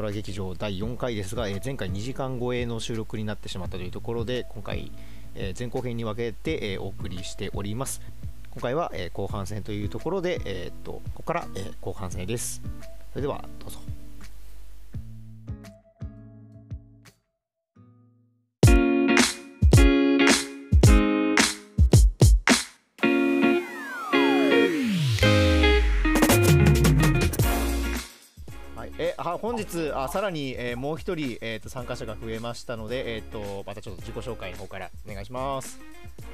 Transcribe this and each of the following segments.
ドラ劇場第4回ですが、え前回2時間超えの収録になってしまったというところで今回、え前後編に分けて、えお送りしております。今回は、え後半戦というところで、えっとここから、え後半戦です。それではどうぞ。あさらに、えーもう一人、えー、と参加者が増えましたので、えー、とまたちょっと自己紹介の方からお願いします。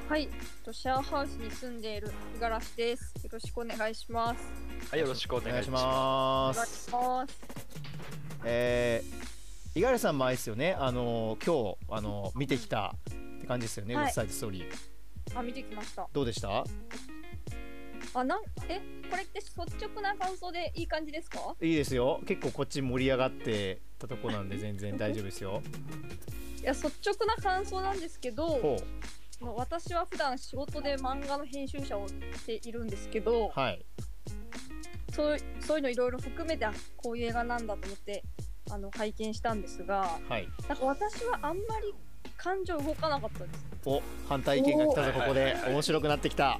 はい、とシェアハウスに住んでいる五十嵐です。よろしくお願いします。はい、よろしくおお願いします。まお願いしす。ます。えー、五十嵐さんもあれですよね、あのー今日、あのー見てきたって感じですよね、はいウェブサイトストーリー。あ、見てきました。どうでした？あ、なん、え、これって率直な感想でいい感じですか？いいですよ、結構こっち盛り上がってたとこなんで、全然大丈夫ですよ。いや、率直な感想なんですけど。私は普段仕事で漫画の編集者をしているんですけどう、はい、そう、そういうのいろいろ含めて、あこういう映画なんだと思って。あの拝見したんですが、はい、なんか私はあんまり感情動かなかったです。お反対意見が来たぞ、ここで面白くなってきた。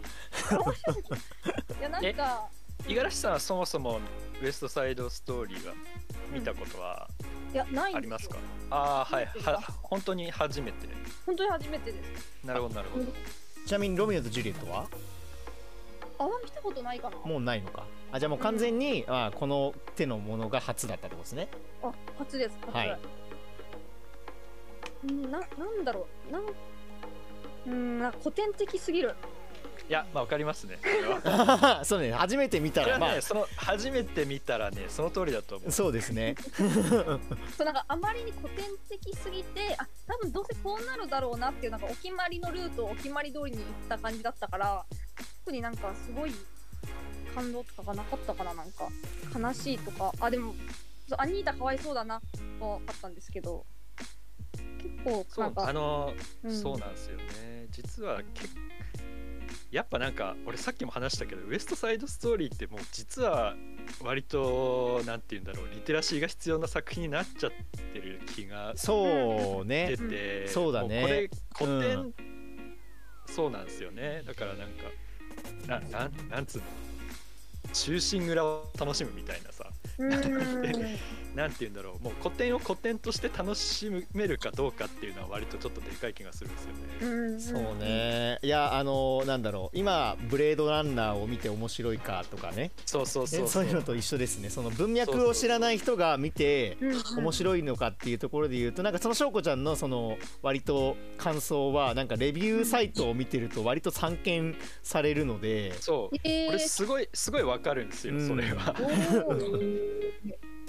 いや、なんか、五十嵐さんはそもそもウエストサイドストーリーは見たことはいや、ないありますか、ああー、はい、は本当に初めて。本当に初めてです。なるほど、なるほど。ちなみにロミオとジュリエットは？あ、見たことないかな。もうないのか。あじゃあもう完全に、あこの手のものが初だったってことですね。あ、初です。初。はいうん、な、なんだろう、なん。うん、なんか古典的すぎる。いや、まあ、わかりますね。それはそうね、初めて見たら、まそれはね、その初めて見たらね、その通りだと思あ、う。そうですね。そう、なんかあまりに古典的すぎて、あ、多分どうせこうなるだろうなっていう、なんかお決まりのルートをお決まり通りに行った感じだったから。特になんかすごい。感動とかがなかったかな、なんか。悲しいとか、あ、でも。そうアニータかわいそうだな、とあったんですけど。結構、そう、なんか。あ。のうん。そうなんですよね。実は結やっぱなんか俺さっきも話したけどウエストサイドストーリーってもう実は割となんて言うんだろうリテラシーが必要な作品になっちゃってる気がそうね。出。て、そうだね。もこれ古典、うん。そうなんですよね。だからなんかななんなんつうの。中心蔵を楽しむみたいなさうん。なんて言うんだろうもう古典を古典として楽しめるかどうかっていうのは割とちょっとでかい気がするんですよね。うんそう。ね。いや、あのなんだろう、今、ブレードランナーを見て面白いかとかね。そうそうそうえそういうのと一緒ですね。その文脈を知らない人が見て。うん面白いのかっていうところで言うとなんかその翔子ちゃんのその割と感想はなんかレビューサイトを見てると割と散見されるのでそうえー俺すごいすごいわかるんですよ、うんそれは。おー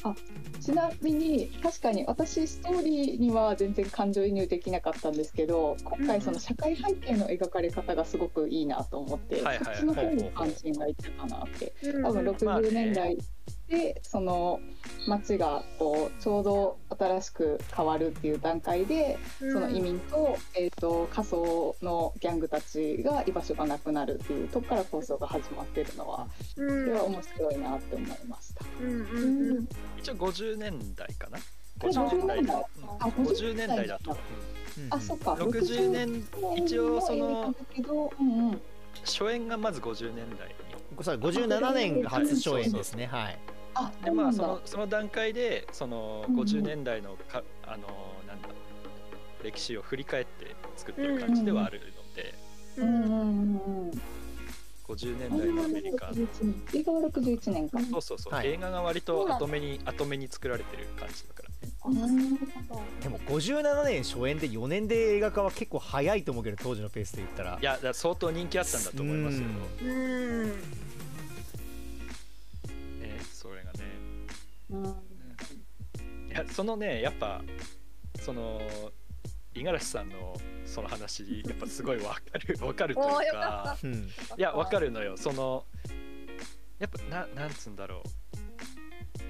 あちなみに確かに私ストーリーには全然感情移入できなかったんですけど今回その社会背景の描かれ方がすごくいいなと思って、そっちの方に関心がいったかなって。うん多分まあね。60年代でその街がこうちょうど新しく変わるっていう段階でその移民と,、えー、と仮想のギャングたちが居場所がなくなるっていうとこから構想が始まってるのはうそれはん面白いなって思いました。うんうんうん一応50年代かな？これ50年代うんあ50年代だと。あ、そっか。60年一応そのうんうん。初演がまず50年代に。そう57年が初初演ですねはいあ、でまあそのその段階でそのうんうん50年代のか、あのなんだ歴史を振り返って作ってる感じではあるので、ううんんうんうんうん。50年代のアメリカ。61年映画は61年か。そうそうそう、はい映画が割と後目に後目に作られてる感じだからね。あなるほど。でも57年初演で4年で映画化は結構早いと思うけど当時のペースで言ったらいや相当人気あったんだと思いますよ。うんうん。いやそのねやっぱその五十嵐さんのその話やっぱすごいわかる わかるというか。いやわかるのよ。そのやっぱななんつうんだろう。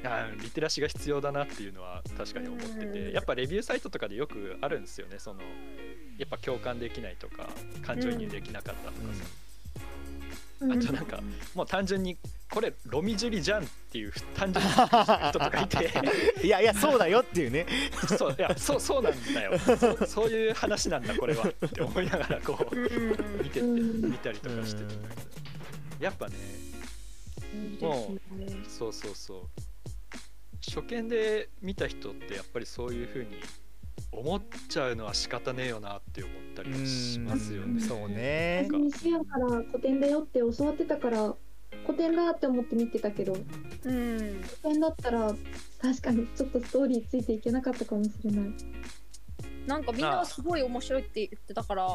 あリテラシーが必要だなっていうのは確かに思ってうん。てやっぱレビューサイトとかでよくあるんですよね。そのやっぱ共感できないとか感情移入できなかったとかさ、うんあとなんかもう単純にこれロミジュリじゃんっていう単純に人とかいて。いやいやそうだよっていうね。そういやそうそうなんだよ。そうそういう話なんだこれはって思いながらこううん。見ててうん見たりとかしてて。やっぱねもうそうそうそう。初見で見た人ってやっぱりそういう風に思っちゃうのは仕方ねえよなって思ったりもしますよね。そうね。初めシアから古典だよって教わってたから古典だって思って見てたけどうん。古典だったら確かにちょっとストーリーついていけなかったかもしれない。なんかみんなすごい面白いって言ってたから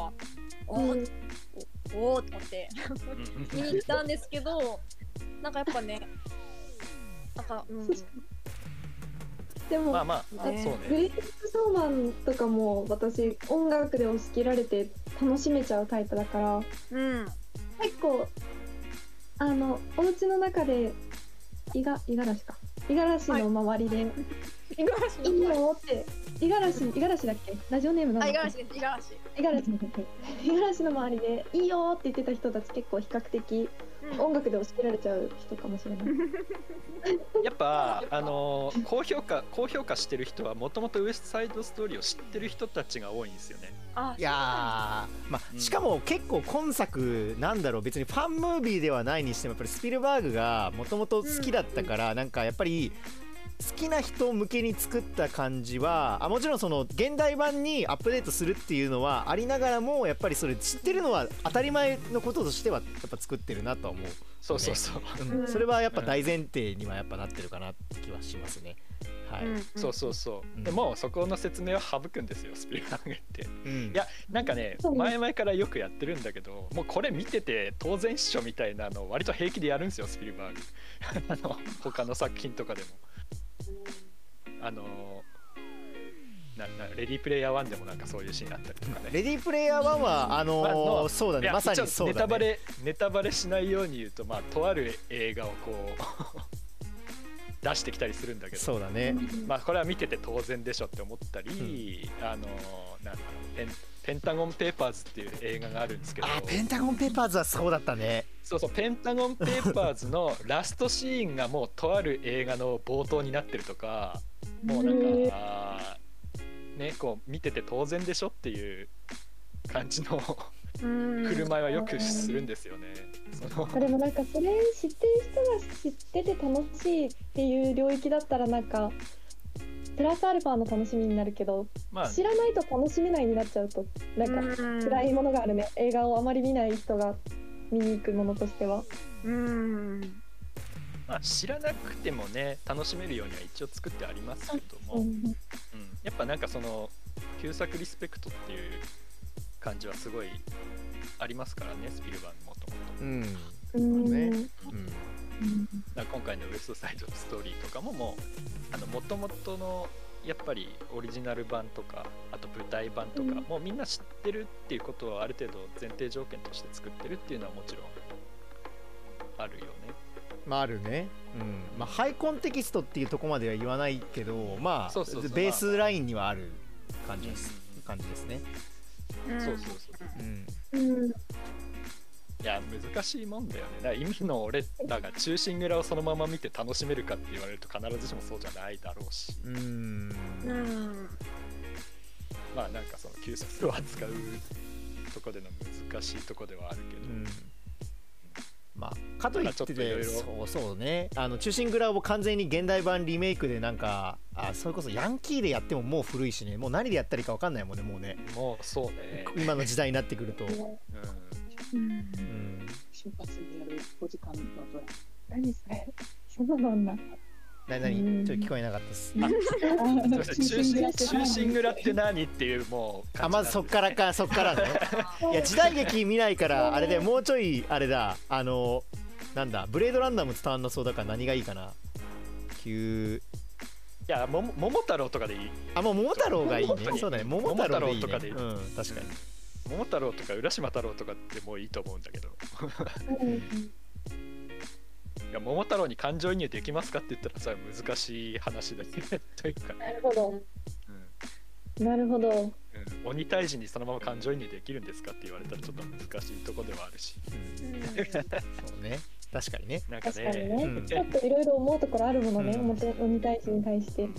おうん。ーおーと思って。見に来たんですけどなんかやっぱねなんかうん でも、まあまあ、ねそうグレね。イティス・ショーマンとかも私音楽で押し切られて楽しめちゃうタイプだからうん。結構あのお家の中でいが五十嵐か。五十嵐の周りで、五十嵐い、いのよって五十嵐五十嵐だっけ？ラジオネームなんだっけ？あ五十嵐です。五十嵐五十嵐の周りでいいよって言ってた人たち結構比較的うん音楽で押し切られちゃう人かもしれない。やっぱあのー高評価高評価してる人はもともとウエストサイドストーリーを知ってる人たちが多いんですよね。あいやーまあうんしかも結構今作なんだろう別にファンムービーではないにしてもやっぱりスピルバーグがもともと好きだったからなんかやっぱり好きな人向けに作った感じはあもちろんその現代版にアップデートするっていうのはありながらもやっぱりそれ知ってるのは当たり前のこととしてはやっぱ作ってるなとは思う、そうそうそう。うんうん。それはやっぱ大前提にはやっぱなってるかなって気はしますね。はい、うん。そうそうそう。うん。でもそこの説明は省くんですよスピルバーグって。うん。いやなんかね前々からよくやってるんだけどもうこれ見てて当然っしょみたいなのを割と平気でやるんですよスピルバーグ。あの他の作品とかでもあのななレディープレイヤー1でもなんかそういうシーンあったりとかね。レディープレイヤー1はあのまあーのそうだね。まさにそうだね。ネタバレネタバレしないように言うとまあとある映画をこう 出してきたりするんだけど。そうだね。まあこれは見てて当然でしょって思ったり、あのなんだろうペンペンタゴン・ペーパーズっていう映画があるんですけど。あペンタゴンペーパーズはそうだったねそうそうペンタゴン・ペーパーズのラストシーンがもうとある映画の冒頭になってるとかもうなんか、ねこう見てて当然でしょっていう感じのうん。振る舞いはよくするんですよね。そのあでもなんかそれ知ってる人が知ってて楽しいっていう領域だったらなんかプラスアルファの楽しみになるけどまあ。知らないと楽しめないになっちゃうとなんか辛いものがあるね。映画をあまり見ない人が見に行くものとしては。うん。まあ、知らなくてもね楽しめるようには一応作ってありますけども、うんうん。やっぱなんかその旧作リスペクトっていう感じはすごいありますからねスピルバーグもともと。うん。うん。今回のウエストサイドストーリーとかももうあの元々のやっぱりオリジナル版とかあと舞台版とか、うん。もうみんな知ってるっていうことはある程度前提条件として作ってるっていうのはもちろんあるよね。まああるね、うん。まあ、ハイコンテキストっていうところまでは言わないけどまあそうそうそう。ベースラインにはある感じです、うん感じですね、そうそうそう。うん、うんいや難しいもんだよね。だから今の俺らが中心蔵をそのまま見て楽しめるかって言われると必ずしもそうじゃないだろうし、うん。うんまあなんかその旧作を扱うとこでの難しいとこではあるけど、うん。まあかといってだからちょっといろいろそうそうね。あの中心蔵を完全に現代版リメイクでなんかあそれこそヤンキーでやってももう古いしね。もう何でやったらいいか分かんないもんねもうね。もうそうね。今の時代になってくると、うん。うん、瞬発にやる5時間のドラ何それ？そんなのあんなな何？うん。ちょっと聞こえなかったです。中心中心心蔵って何っていうもうあまずそっからかそっからね。いや時代劇見ないからあれでもうちょいあれだ。あのなんだブレードランナーも伝わんなそうだから何がいいかな。急いやもも桃太郎とかでいい。あもう桃太郎がいいね。そうだね。桃太郎でいい、ね、桃太郎とかでいい。うん確かに桃太郎とか浦島太郎とかってもういいと思うんだけど。いや桃太郎に感情移入できますかって言ったらそれは難しい話だよねというか、なるほど。うん。なるほど。うん、鬼退治にそのまま感情移入できるんですかって言われたらちょっと難しいとこではあるし。うん。そうね。確かにね。なんか確かにね。ね、うん。ちょっといろいろ思うところあるものね、うん。表鬼退治に対して。うん。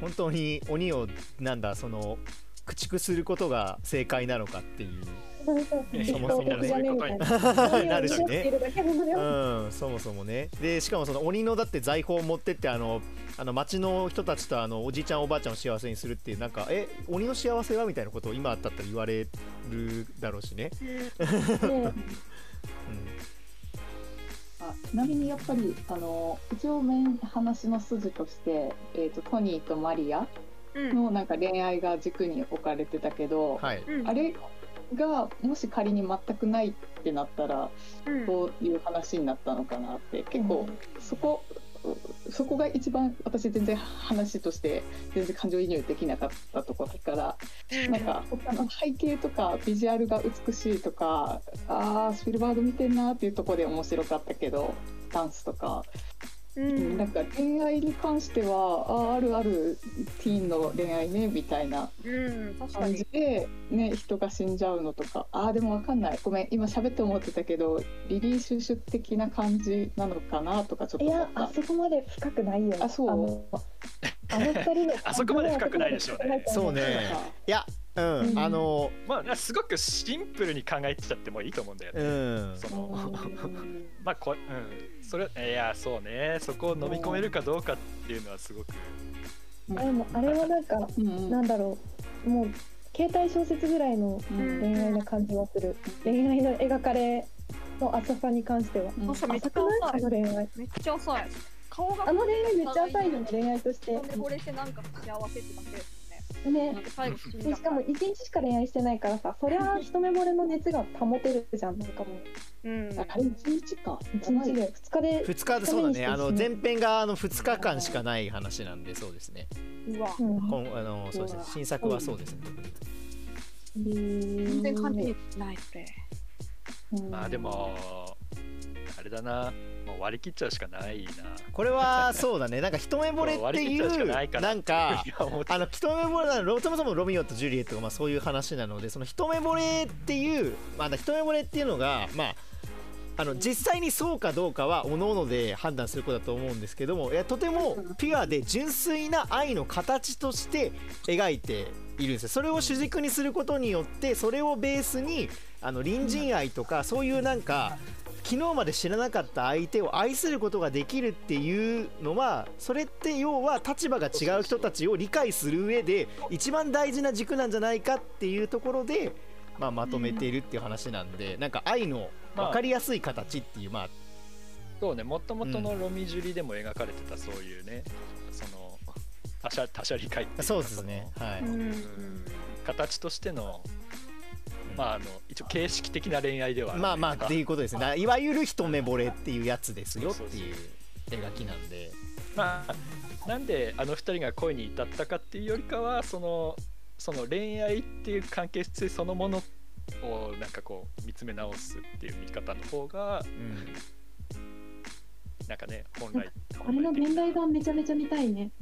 本当に鬼をなんだその駆逐することが正解なのかっていう。そもそもね。な。なるしね。うん、そもそもね。でしかもその鬼のだって財宝を持ってってあのあの町の人たちとあのおじいちゃんおばあちゃんを幸せにするっていうなんかえ鬼の幸せはみたいなことを今だったら言われるだろうしね、ね あちなみにやっぱりあの一応メイン話の筋として、えー、とトニーとマリアうんのなんか恋愛が軸に置かれてたけど、あれがもし仮に全くないってなったらうん。どういう話になったのかなって結構そこそこが一番私全然話として全然感情移入できなかったところだからなんか他の背景とかビジュアルが美しいとかあースピルバーグ見てんなっていうところで面白かったけどダンスとか、うん。なんか恋愛に関してはあーあるあるティーンの恋愛ねみたいな感に。じで、ね、人が死んじゃうのとか。あーでもわかんない。ごめん今喋って思ってたけどリリー・シュシュ的な感じなのかなとかちょっといやあそこまで深くないよ。あそうのあの二人の あそこまで深くないでしょうね。そうね。いやうん、うん。あのまあすごくシンプルに考えちゃってもいいと思うんだよね、うん。その まあこうん。それいやそうね。そこを飲み込めるかどうかっていうのはすごく。でもあれはなんかなんだろう。もう携帯小説ぐらいのうん。恋愛な感じはする。恋愛の描かれの浅さに関しては。うん。確かめっちゃ浅くない？あの恋愛。めっちゃ浅い。顔があの恋愛めっちゃ浅いよね恋愛として。一目惚れしてなんか幸せってだけね。ねなんかでしかも1日しか恋愛してないからさそりゃ一目惚れの熱が保てるじゃんなんかもう。うん。あれ一日か。1日で2日で。2日でそうだね。あの前編があの2日間しかない話なんでそうですね。うわ。うん。今あのそうですね。新作はそうですね。全然感じないこれまあでもあれだな。もう割り切っちゃうしかないな。これは そうだね。なんか一目惚れっていうないかななんかあの一目惚れなのそもそもロミオとジュリエットがまあそういう話なのでその一目惚れっていうまあ一目惚れっていうのがまああの実際にそうかどうかは各々で判断することだと思うんですけどもいやとてもピュアで純粋な愛の形として描いているんですよ。それを主軸にすることによってそれをベースにあの隣人愛とかそういうなんか昨日まで知らなかった相手を愛することができるっていうのはそれって要は立場が違う人たちを理解する上で一番大事な軸なんじゃないかっていうところで、まあ、まとめているっていう話なんでなんか愛の分かりやすい形っていうまあそうね。もともとのロミジュリでも描かれてたそういうねその他者他者理解っていうかそうですね。はい。うんうん。形としてのまああの一応形式的な恋愛ではまあまあっていうことですね。いわゆる一目惚れっていうやつですよっていう。描きなんで。まあなんであの二人が恋に至ったかっていうよりかはそのその恋愛っていう関係性そのものをなんかこう見つめ直すっていう見方の方がうん。なんかね本来これの現代版めちゃめちゃ見たいね。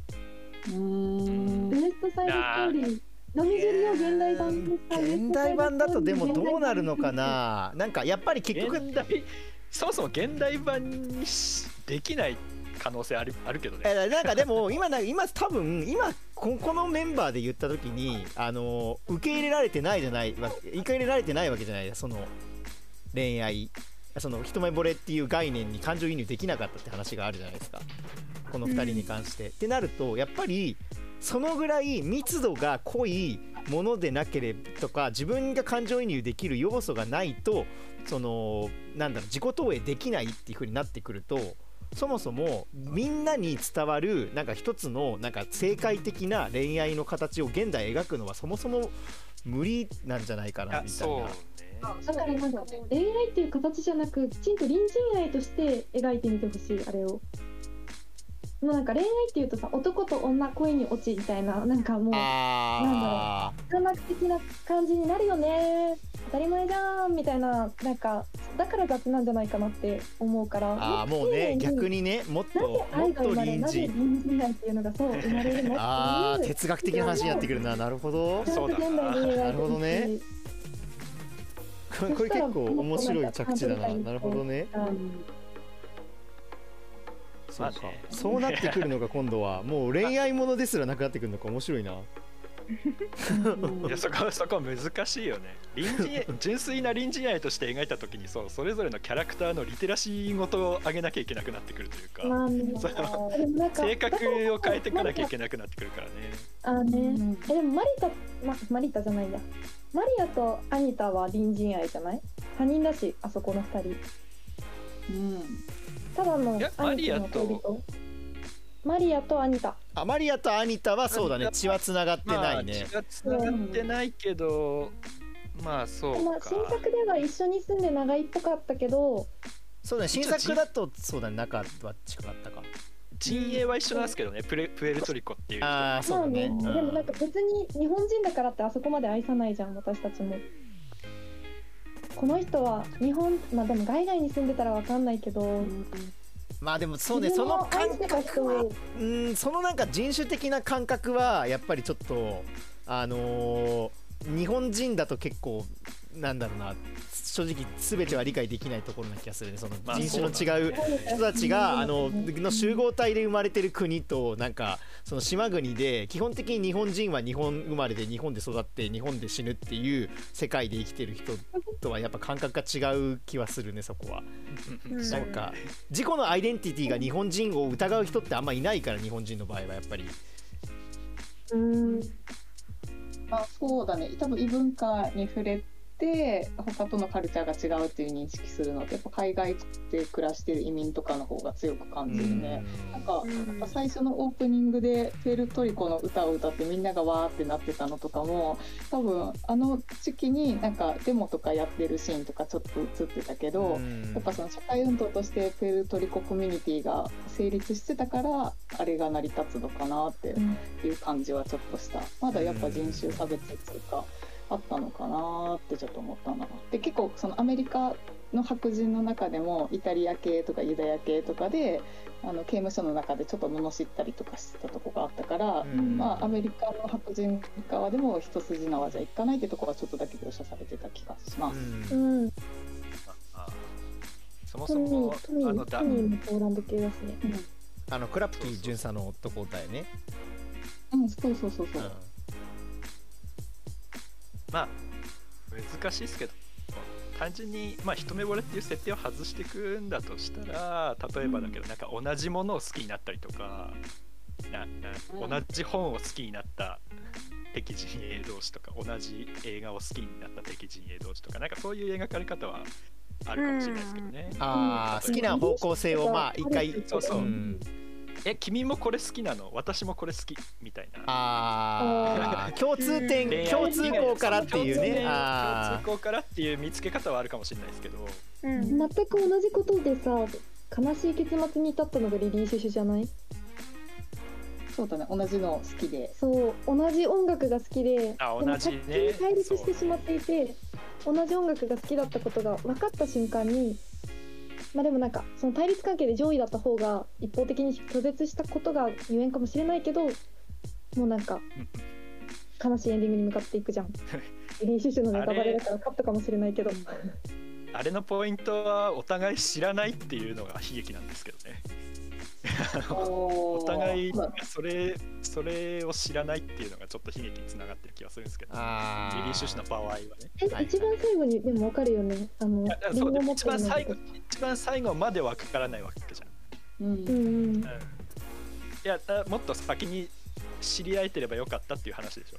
うーん。ウエストサイドストーリーロミジュリを現代版にした現代版だとでもどうなるのかな？なんかやっぱり結局現代そもそも現代版にしできない可能性あるあるけどね。えなんかでも今な今多分今ここのメンバーで言った時にあの受け入れられてないじゃないわ受け入れられてないわけじゃないその恋愛その一目惚れっていう概念に感情移入できなかったって話があるじゃないですか。この2人に関して。ってなるとやっぱりそのぐらい密度が濃いものでなければとか自分が感情移入できる要素がないとそのなんだろう自己投影できないっていう風になってくるとそもそもみんなに伝わるなんか一つのなんか正解的な恋愛の形を現代描くのはそもそも無理なんじゃないかなみたいあそうな。ねだからなんか恋愛っていう形じゃなくきちんと隣人愛として描いてみてほしいあれをもうなんか恋愛っていうとさ男と女恋に落ちみたいななんかもうあ科学的な感じになるよね。当たり前じゃんみたいななんかだから雑なんじゃないかなって思うから。ーあーもうね逆にねもっとなぜもっと愛が生まれ臨なぜ時隣人愛っていうのがそう生まれるのあーっていう。哲学的な話になってくるななるほど。ちゃんと現代に描いてほしいなるほどね。これこれ結構面白い着地だな。なるほどね。うんそうか。まあねそうなってくるのが今度は もう恋愛ものですらなくなってくるのか面白いな。いやそこそこ難しいよね。隣人愛 純粋な隣人愛として描いた時にそうそれぞれのキャラクターのリテラシーごとを上げなきゃいけなくなってくるというか、性格を変えていかなきゃいけなくなってくるからね。あね、うん。えでもマリタ、ま、マリタじゃないんだマリアとアニタは隣人愛じゃない？他人だしあそこの二人。うんただのいや兄貴の恋人。マリアとアニタ。あマリアとアニタはそうだね。血はつながってないね。まあ、血がつながってないけど、まあそうまあ、か、新作では一緒に住んで長いっぽかったけど。そうだね。新作だとそうだね。仲は近かったか。陣営は一緒なんですけどね。プレプエルトリコっていう人。ああそうだね。まあでもなんか別に日本人だからってあそこまで愛さないじゃん私たちもこの人は日本まあでも海外に住んでたらわかんないけどまあでもそうね自その感覚はうんそのなんか人種的な感覚はやっぱりちょっとあのー日本人だと結構なんだろうな正直全ては理解できないところな気がするね。そのまあ人種の違う人たちがあのの集合体で生まれてる国となんかその島国で基本的に日本人は日本生まれで日本で育って日本で死ぬっていう世界で生きてる人とはやっぱ感覚が違う気はするねそこは。うん。なんか自己のアイデンティティが日本人を疑う人ってあんまいないから日本人の場合はやっぱり。うん。まあ、そうだね。多分異文化に触れて他とのカルチャーが違うっていう認識するのでやっぱ海外で暮らしてる移民とかの方が強く感じるね。なんかうんやっぱ最初のオープニングで「フェルトリコ」の歌を歌ってみんながわーってなってたのとかも多分あの時期になんかデモとかやってるシーンとかちょっと映ってたけど、うん。やっぱその社会運動としてプエルトリココミュニティが成立してたからあれが成り立つのかなっていう感じはちょっとした。まだやっぱ人種差別っていうかあったのかなってちょっと思ったなで結構そのアメリカの白人の中でもイタリア系とかユダヤ系とかであの刑務所の中でちょっと罵ったりとかしてたとこがあったから、うん。まあ、アメリカの白人側でも一筋縄じゃいかないってとこがちょっとだけ描写されてた気がします。うん。うん。あそもそトミもートミあのだートミーもポーランド系だしね。あのクラプティ巡査のとこだよね。うん、そうそうそうそう。まあ難しいですけど。単純に、まあ、一目惚れっていう設定を外していくんだとしたら例えばだけど、なんか同じものを好きになったりとかな同じ本を好きになった敵陣営同士とか同じ映画を好きになった敵陣営同士とかなんかそういう描かれ方はあるかもしれないですけどね。あー好きな方向性をまあ一回そうそう。うんえ君もこれ好きなの私もこれ好きみたいな。あー。共通点共通項からっていうね。共通項からっていう見つけ方はあるかもしれないですけど。うん。全く同じことでさ悲しい結末に至ったのがリリー・シュシュじゃないそうだね、同じの好きで。そう。同じ音楽が好きであでも同じね。はっきり対立してしまっていて、同じ音楽が好きだったことが分かった瞬間にまあでもなんかその対立関係で上位だった方が一方的に拒絶したことがゆえんかもしれないけどもうなんか悲しいエンディングに向かっていくじゃん。リリー・シュシュのネタバレだからカットかもしれないけど。あれのポイントはお互い知らないっていうのが悲劇なんですけどね。お お互いそれそれを知らないっていうのがちょっと悲劇につながってる気がするんですけど、リあリー・シュシュの場合はね。え、はい一番最後にでも分かるよね。あのそうでもゴ持ってるの一番最後一番最後まではかからないわけじゃん。うんうんうん。うん、いやだもっと先に知り合えてればよかったっていう話でしょ。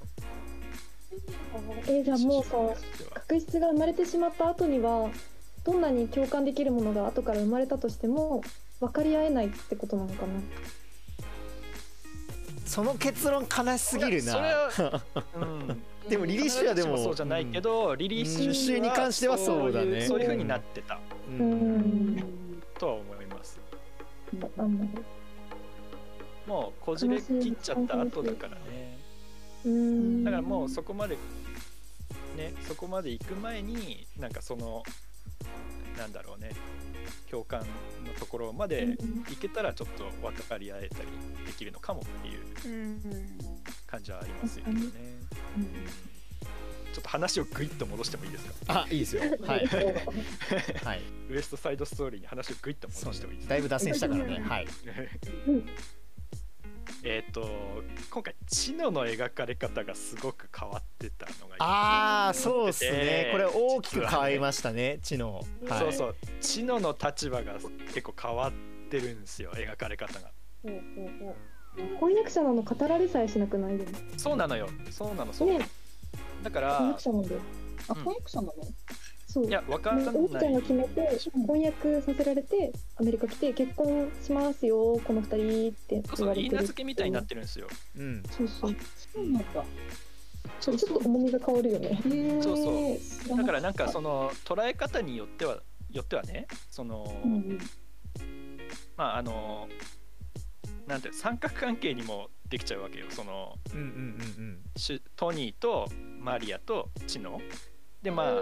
えじゃあもうさ確執が生まれてしまった後にはどんなに共感できるものが後から生まれたとしても分かり合えないってことなのかな？その結論悲しすぎるなは うんでもリリー・シュはでもそうじゃないけど、リリー・シュに関してはそうだねそういう風になってたううんん。とは思います。もうこじれ切っちゃった後だからね。う。うん。だからもうそこまでねそこまで行く前になんかそのなんだろうね。共感のところまで行けたらちょっと分かり合えたりできるのかもっていううん。感じはありますよね。ちちょっと話をグイッと戻してもいいですか？あいいですよ。はい。はい。ウエストサイドストーリーに話をグイッと戻してもいいですか？だいぶ脱線したからね。はい えっと今回チノの描かれ方がすごく変わってたのがああそうですね。えーこれ大きく変わりましたね知能はい。そうそう。チノの立場が結構変わってるんですよ描かれ方が。ほうほうほう。婚約者なの語られさえしなくないでもそうなのよ。そうなのそうなの。ね。だから婚約者なんだよあうん。婚約者なの？そう。いやわかんない。奥ちゃんが決めて婚約させられてアメリカ来て結婚しますよこの二人ってそうそう言われてる付けみたいになってるんですようんそうそうそうなんだちょっと重みが変わるよねそうそうだからなんかその捉え方によってはよってはねその、うんうんまああのなんて三角関係にもできちゃうわけよそのうんうんうんシュトニーとマリアとチノでまあ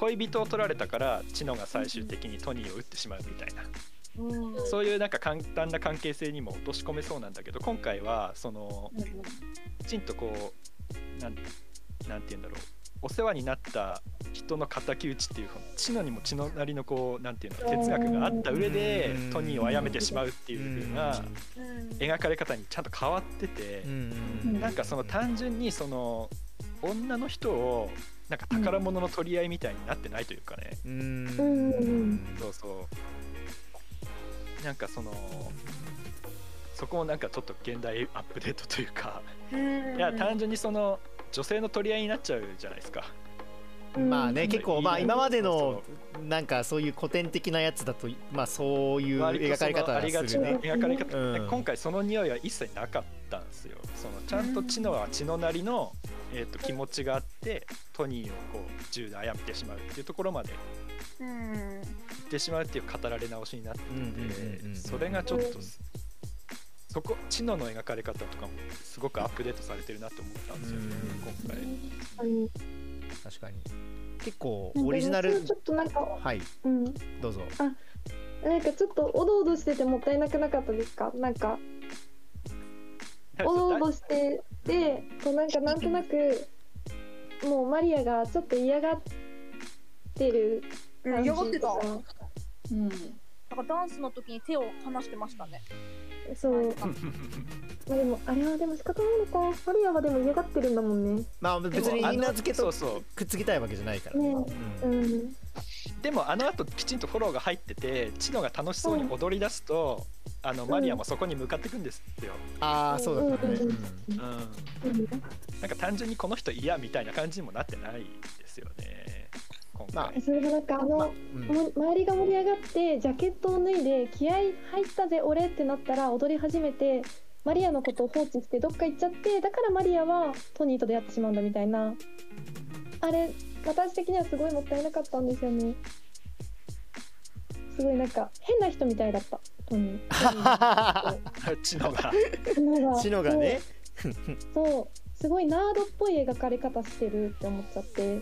恋人を取られたからチノが最終的にトニーを撃ってしまうみたいな。うん。そういうなんか簡単な関係性にも落とし込めそうなんだけど今回はそのうんきちんとこうなんなんて言うんだろう。お世話になった人の敵討ちっていうこのチノにも血のなりのこうなんていうの哲学があった上でうん。トニーを殺めてしまうっていう風なうん。描かれ方にちゃんと変わっててなんかその単純にその女の人をなんか宝物の取り合いみたいになってないというかね。うん。そうそう。なんかそのそこもなんかちょっと現代アップデートというか。うん。いや単純にその女性の取り合いになっちゃうじゃないですか。まあねうん。結構まあ今までのそなんかそういう古典的なやつだとまあそういう描かれ方ありがちるね描かれ方、うん。今回その匂いは一切なかったんですよ。そのちゃんと血のは血のなりの、えー、と気持ちがあってトニーをこう銃で殺めてしまうっていうところまでうん行ってしまうっていう語られ直しになってて、それがちょっとそこチノの描かれ方とかもすごくアップデートされてるなと思ったんですよね、今回。確かに。結構オリジナルちょっとなんかはい。うん。どうぞ。なんかちょっとおどおどしててもったいなくなかったですか？なんかおどおどしててこうなんかなんとなくもうマリアがちょっと嫌がってる感じ嫌がってた。とかうん。なんかダンスの時に手を離してましたね。そう。まあでもあれはでも仕方ないのか。マリアはでも嫌がってるんだもんね。まあ別にでもあの稲付けとそうそう。くっつきたいわけじゃないから。ね。ううん。んでもあの後きちんとフォローが入っててチノが楽しそうに踊り出すと、あのマリアもそこに向かっていくんですよ、ああそうだったね。うん。うん。うん。なんか単純にこの人嫌みたいな感じにもなってないですよね今回、まあそれがなんかあの、まあうん。も周りが盛り上がってジャケットを脱いで気合入ったぜ俺ってなったら踊り始めてマリアのことを放置してどっか行っちゃってだからマリアはトニーと出会ってしまうんだみたいな。あれ私的にはすごいもったいなかったんですよね。すごいなんか変な人みたいだったトニー。チノが。トニーが。シノがね。そう。そう。すごいナードっぽい描かれ方してるって思っちゃって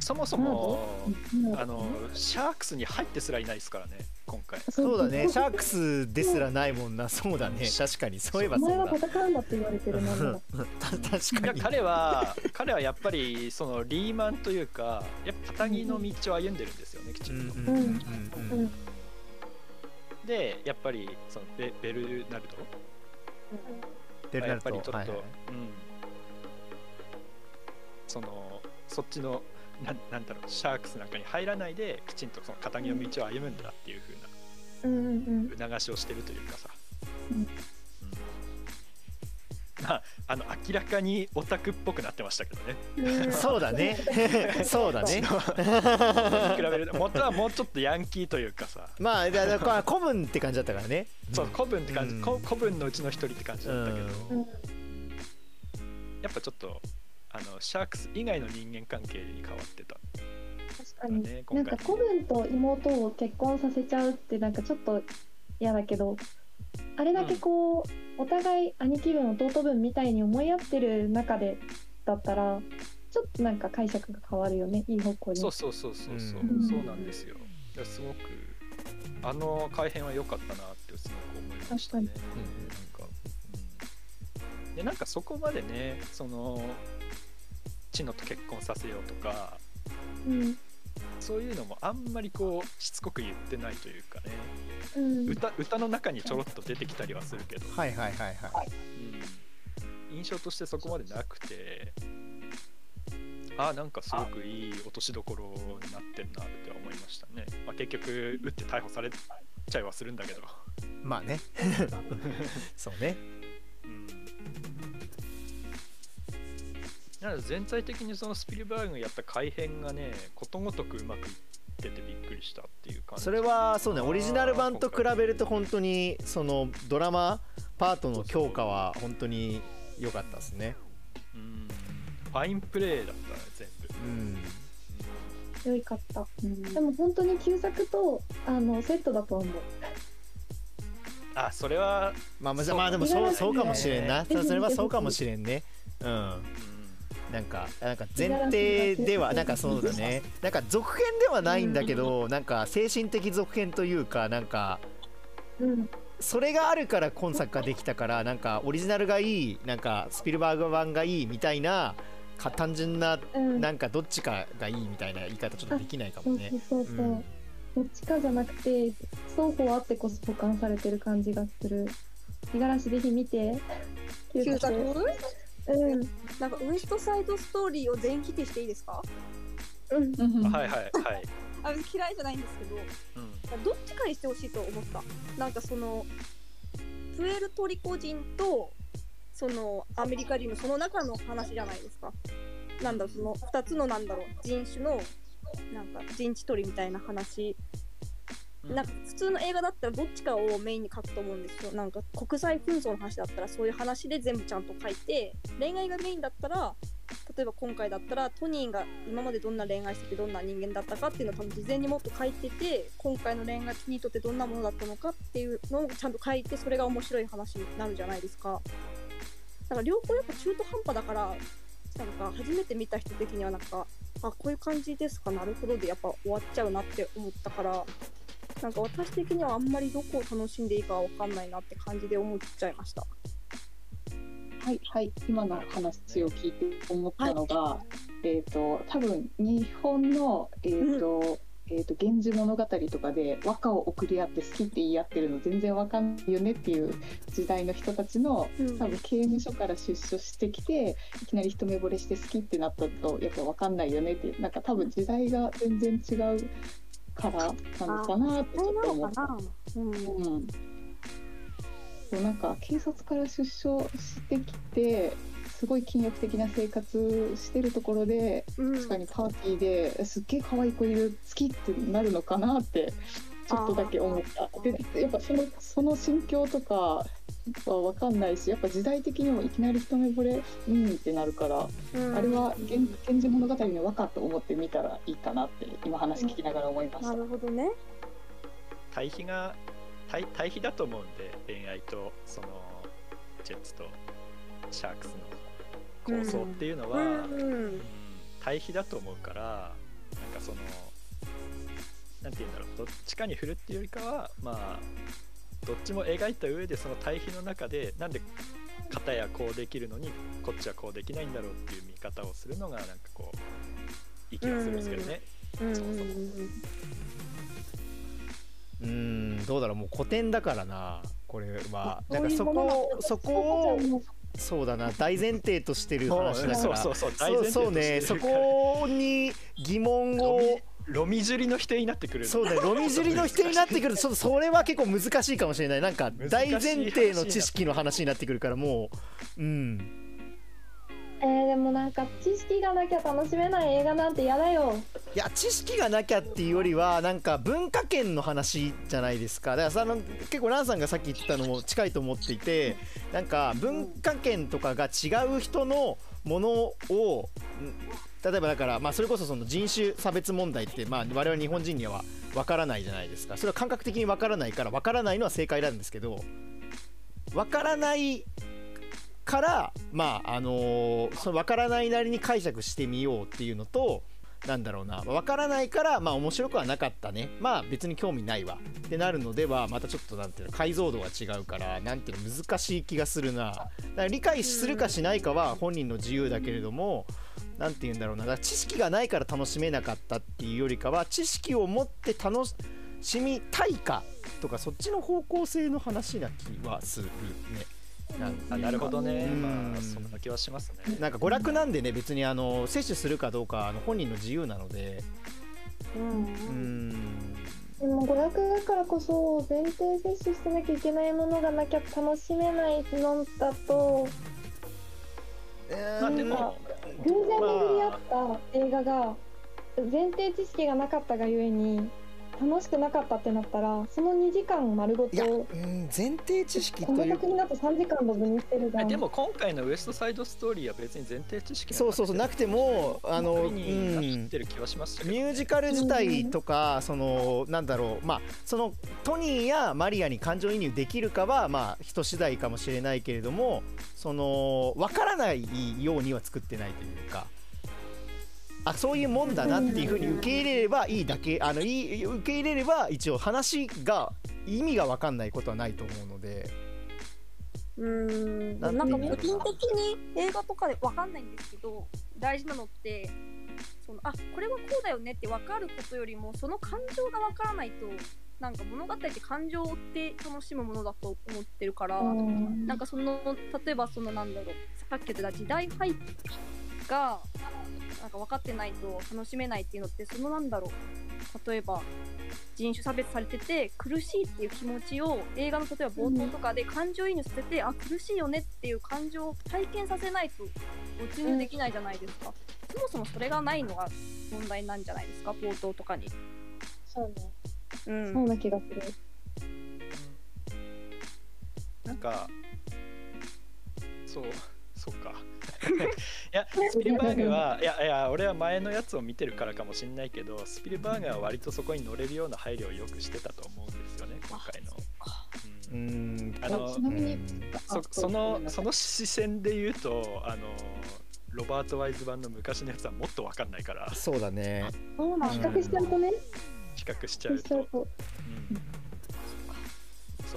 そもそもうんあのシャークスに入ってすらいないですからね今回。そうだね。シャークスですらないもんな。そうだね。確かにそういえばそうだ。お前は戦うん。だって言われてるなん確いかに。や彼は彼はやっぱりそのリーマンというかやっぱ片木の道を歩んでるんですよねきちうんんと、うん。うん。うん。うん。でやっぱりそのベベルナルド？ベルナルトやっぱりちょっと、はいはい。うん。そのそっちのなんなんだろうシャークスなんかに入らないできちんとその片木の道を歩むんだっていう風うんうんな促しをしてるというかさ、うん。うん。まああの明らかにオタクっぽくなってましたけどね。うん。そうだね。そうだね。比べると元はもうちょっとヤンキーというかさまあだだから古文って感じだったからねそう古文って感じ、うんこ古文のうちの一人って感じだったけど、やっぱちょっとあのシャークス以外の人間関係に変わってた。確かに。ねなんか子分と妹を結婚させちゃうってなんかちょっと嫌だけどあれだけこう、お互い兄貴分弟分みたいに思い合ってる中でだったらちょっとなんか解釈が変わるよねいい方向に。そうそうそうそうそう、うん。そうなんですよ。すごくあの改変は良かったなってすごく思いましたね。確なんか、うん、でなんかそこまでねそのチノと結婚させようとかうん。そういうのもあんまりこうしつこく言ってないというかね。うん。歌歌の中にちょろっと出てきたりはするけど、はいはいはいはい。うん。印象としてそこまでなくてあなんかすごくいい落としどころになってるなって思いましたね、まあ、結局撃って逮捕されちゃいはするんだけど、まあね。そうねなので全体的にそのスピルバーグがやった改変がねことごとくうまくいっててびっくりしたっていう感じ。それはそうねオリジナル版と比べると本当にそのドラマパートの強化は本当に良かったですね。うん。ファインプレーだったね全部、うん。良いかった。うん。でも本当に旧作とあのセットだと思う。あそれは、まあまあでもそうそうかもしれんな。そそれはそうかもしれんね。うん。うんなんかなんか前提ではなんかそうだね。なんか続編ではないんだけどなんか精神的続編というかなんかうんそれがあるから今作ができたからなんかオリジナルがいいなんかスピルバーグ版がいいみたいなか単純なうん。なんかどっちかがいいみたいな言い方ちょっとできないかもね。そうそうそう、う。ん。どっちかじゃなくて双方あってこそ保管されてる感じがする。五十嵐ぜひ見て。旧作？うん。なんかウエストサイドストーリーを全否定していいですか？うん。うん。はいはいはい、あ嫌いじゃないんですけどうん。どっちかにしてほしいと思った。なんかそのプエルトリコ人とそのアメリカ人のその中の話じゃないですか。なんだろうその2つのなんだろう人種のなんか陣地取りみたいな話うんなんか普通の映画だったらどっちかをメインに書くと思うんですよ。なんか国際紛争の話だったらそういう話で全部ちゃんと書いて恋愛がメインだったら例えば今回だったらトニーが今までどんな恋愛しててどんな人間だったかっていうのを多分事前にもっと書いてて今回の恋愛トニーにとってどんなものだったのかっていうのをちゃんと書いてそれが面白い話になるじゃないですか。だから両方やっぱ中途半端だからなんか初めて見た人的にはなんかあこういう感じですか？なるほどでやっぱ終わっちゃうなって思ったからなんか私的にはあんまりどこを楽しんでいいかわかんないなって感じで思っちゃいました。はいはい。今の話を聞いて思ったのが、えっ、と多分日本のえっ、と、えー、と源氏物語とかで和歌を送り合って好きって言い合ってるの全然わかんないよねっていう時代の人たちのうん。多分刑務所から出所してきていきなり一目惚れして好きってなったとやっぱわかんないよねっていうなんか多分時代が全然違うからなのかなってちょっと思った。な。うん。うんそうなんか警察から出所してきてすごい禁欲的な生活してるところでうん確かにパーティーですっげえ可愛い子いる好きってなるのかなってちょっとだけ思ったでやっぱそのその心境とかは分かんないしやっぱ時代的にもいきなり一目惚れうんってなるから、うんあれは「源源氏物語」の和歌と思って見たらいいかなって今話聞きながら思いましたな。るほどね。対比が対対比だと思うんで恋愛とそのジェッツとシャークスの構想っていうのは、うんうん対比だと思うからなんかそのなんて言うんだろうどっちかに振るっていうよりかはまあどっちも描いた上でその対比の中でなんで片やこうできるのにこっちはこうできないんだろうっていう見方をするのがなんかこういい気がするんですけどね。うんそうそうん。どうだろうもう古典だからな。これは。だ。からそこそこをそうだな。大前提としてる話だから。そうそうそう大そう前提そうね。そこに疑問をロミジュリの否定になってくるそうねロミジュリの否定になってくるとちょっとそれは結構難しいかもしれない。なんか大前提の知識の話になってくるからもう。うん。えー、でもなんか知識がなきゃ楽しめない映画なんて嫌だよ。いや知識がなきゃっていうよりはなんか文化圏の話じゃないですか。だからその結構ランさんがさっき言ったのも近いと思っていてなんか文化圏とかが違う人のものをん例えばだから、まあ、それこそその人種差別問題って、まあ、我々日本人には分からないじゃないですか。それは感覚的に分からないから分からないのは正解なんですけど分からないからまああのーその分からないなりに解釈してみようっていうのとなんだろうな。分からないからまあ面白くはなかったね。まあ別に興味ないわってなるのではまたちょっとなんていうの解像度が違うからなんていうの難しい気がするな。だから理解するかしないかは本人の自由だけれどもなんて言うんだろうな。だから知識がないから楽しめなかったっていうよりかは知識を持って楽しみたいかとかそっちの方向性の話な気はするね。ななるほどねうん。まあそんな気はしますねなんか娯楽なんでね別にあの摂取するかどうかはあの本人の自由なので。うん。うーん。でも娯楽だからこそ前提摂取してなきゃいけないものがなきゃ楽しめないのだと偶然巡り合った映画が前提知識がなかったがゆえに楽しくなかったってなったらその2時間丸ごいや、とうん、前提知識ことのいう。作品だと3時間ドブにしてるじゃん。でも今回のウエストサイドストーリーは別に前提知識そうそうそうなくてもあの、うん。てる気はしましたけどミュージカル自体とか、そのなんだろうまあそのトニーやマリアに感情移入できるかはまあ人次第かもしれないけれどもその分からないようには作ってないというかあそういうもんだなっていうふうに受け入れればいいだけあのいい受け入れれば一応話が意味が分かんないことはないと思うので。うん。なな。んか個人的に映画とかでわかんないんですけど大事なのってそのあこれはこうだよねって分かることよりもその感情が分からないとなんか物語って感情を追って楽しむものだと思ってるから、うん。なんかその例えばそのなんだろうさっき言ってた時代背景がなんか分かってないと楽しめないっていうのってそのなんだろう。例えば人種差別されてて苦しいっていう気持ちを映画の例えば冒頭とかで感情移入させて、あ苦しいよねっていう感情を体験させないと没入できないじゃないですか、そもそもそれがないのが問題なんじゃないですか冒頭とかに。そうね。うん。そうな気がする。なんかそうそうか。いやスピルバーグはいやいや俺は前のやつを見てるからかもしれないけどスピルバーグは割とそこに乗れるような配慮をよくしてたと思うんですよね今回の。ううん。んあのその視線で言うとあのロバート・ワイズ版の昔のやつはもっと分かんないから。そうだね。そうなんだ。比較しちゃうとね。比較しち比ゃうと。うん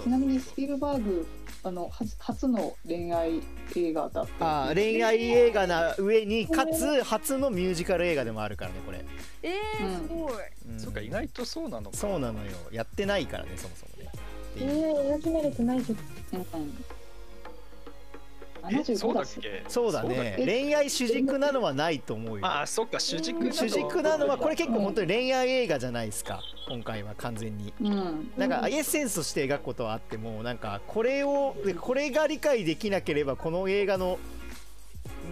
ちなみにスピルバーグあの初初の恋愛映画だったあー恋愛映画な上にかつ初のミュージカル映画でもあるからねこれ、えー、うん。すごい、うん。そうか意外とそうなのか。そうなのよ。やってないからねそもそもね。えー、描き慣れてないけど。うんそう75だっけ？そうだっね。け？恋愛主軸なのはないと思うよ。ああそっか主軸なの主軸なのはこれ結構本当に恋愛映画じゃないですか？今回は完全に。うん。なんかエッセンスとして描くことはあってもなんかこれをでこれが理解できなければこの映画の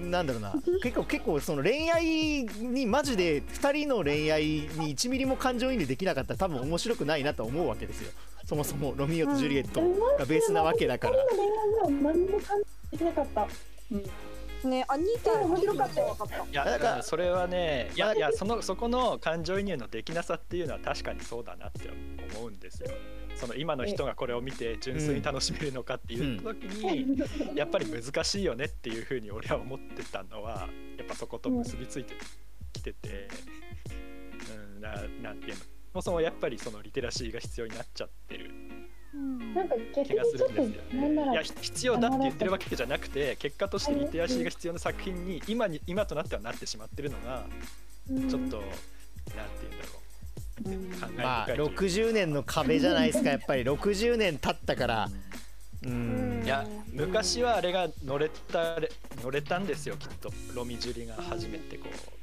なんだろうな。結構結構その恋愛にマジで2人の恋愛に1ミリも感情移入できなかったら多分面白くないなと思うわけですよそもそもロミオとジュリエットがベースなわけだから。二人の恋愛は何も感じできなかったねあニータ面白かったよ。いやなんかうんそれはねいまあやいやそのそこの感情移入のできなさっていうのは確かにそうだなって思うんですよ。その今の人がこれを見て純粋に楽しめるのかっていう時に、やっぱり難しいよねっていうふうに俺は思ってたのはやっぱそこと結びついてきてて、うん、ななんていうの？そもそもやっぱりそのリテラシーが必要になっちゃってる。なんか逆気がすにちょっるんですよとなんならね。いやひ必要だって言ってるわけじゃなくて結果としてリテラシーが必要な作品に今に今となってはなってしまってるのがちょっと、なんて言うんだろう。感慨まあ深いというか。60年の壁じゃないですかやっぱり。60年経ったから。うん。いや昔はあれが乗れた乗れたんですよきっと。ロミジュリが初めてこう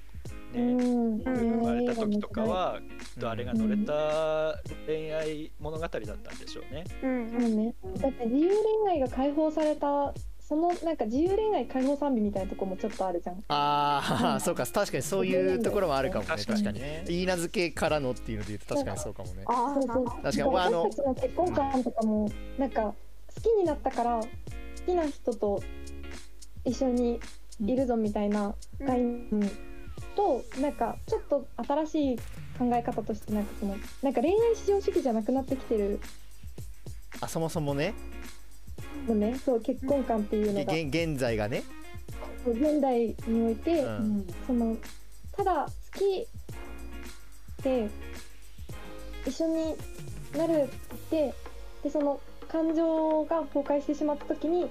うねん。生まれた時とかはきっとあれが乗れた恋愛物語だったんでしょうね。うん。そうねだって自由恋愛が解放されたそのなんか自由恋愛解放賛美みたいなとこもちょっとあるじゃん。ああそうか。確かにそういうところもあるかもね。確か確かに。にね言い名付けからのっていうので言うと確かにそうかもね。あそうそう。確かに。私たちの結婚観とかもなんか好きになったから好きな人と一緒にいるぞみたいな概念となんかちょっと新しい考え方としてなんかそのなんか恋愛至上主義じゃなくなってきてる。あそもそもね。のねそう結婚観っていうのが。げ現現在がね。現代において、うんうん。そのただ好きで一緒になるってでその感情が崩壊してしまった時に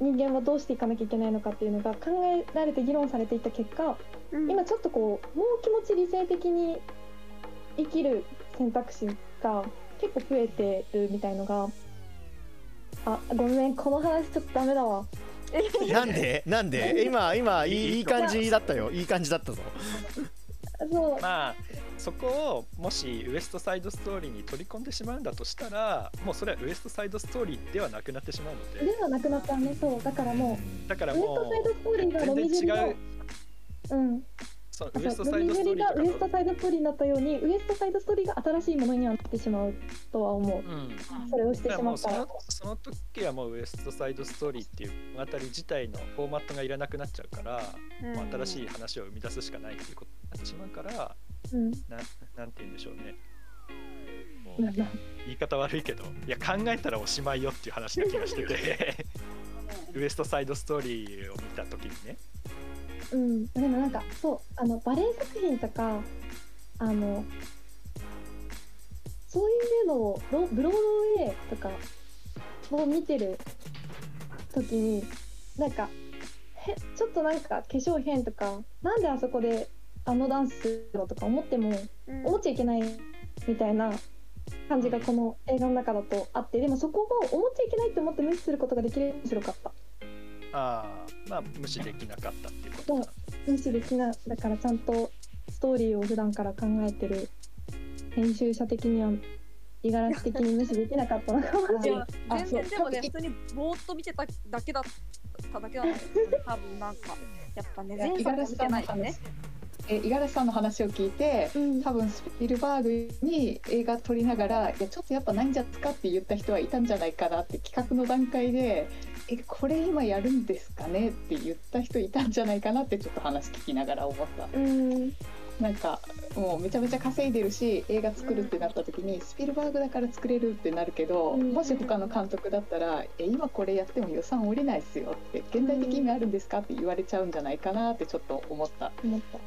人間はどうしていかなきゃいけないのかっていうのが考えられて議論されていった結果うん。今ちょっとこうもう気持ち理性的に生きる選択肢が結構増えてるみたいのがあごめんこの話ちょっとダメだわ。なんで？なんで？今今いいいい感じだったよ。いい感じだったぞ。そう。まあそこをもしウエストサイドストーリーに取り込んでしまうんだとしたらもうそれはウエストサイドストーリーではなくなってしまうので。ではなくなったね。そう。だからもだからうウエスもトサイドストーリーが全然違ううん。そのあウエストサイドストーリーリがウエストサイドストーリーになったようにウエストサイドストーリーが新しいものにはなってしまうとは思う。うん。それをしてしまった。らのその時はもうウエストサイドストーリーっていう物語自体のフォーマットがいらなくなっちゃうから、もう新しい話を生み出すしかないっていうことになってしまうからうん。ななんて言うんでしょうね。もう言い方悪いけどいや考えたらおしまいよっていう話な気がしてて。ウエストサイドストーリーを見た時にねうん、でもなんかそうあのバレエ作品とかあのそういうのをロブロードウェイとかを見てる時になんかへちょっとなんか化粧変とかなんであそこであのダンスするのとか思ってもうん思っちゃいけないみたいな感じがこの映画の中だとあってでもそこを思っちゃいけないって思って無視することができる面白かった。ああまあ無視できなかったっていうこと無視できなだからちゃんとストーリーを普段から考えてる編集者的には五十嵐的に無視できなかったのかもしいれない。やあそう全然でもね普通にぼーっと見てただけだっただけなんですよね多分なんかやっぱね前作見て五十嵐さんのない。とね五十嵐さんの話を聞いてうん。多分スピルバーグに映画撮りながら「いやちょっとやっぱないんじゃっすか?」って言った人はいたんじゃないかなって企画の段階で「えこれ今やるんですかね?」って言った人いたんじゃないかなってちょっと話聞きながら思った。うんなんかもうめちゃめちゃ稼いでるし映画作るってなった時にスピルバーグだから作れるってなるけど、うんもし他の監督だったら「え今これやっても予算下りないっすよ」って「現代的意味あるんですか?」って言われちゃうんじゃないかなってちょっと思った。思った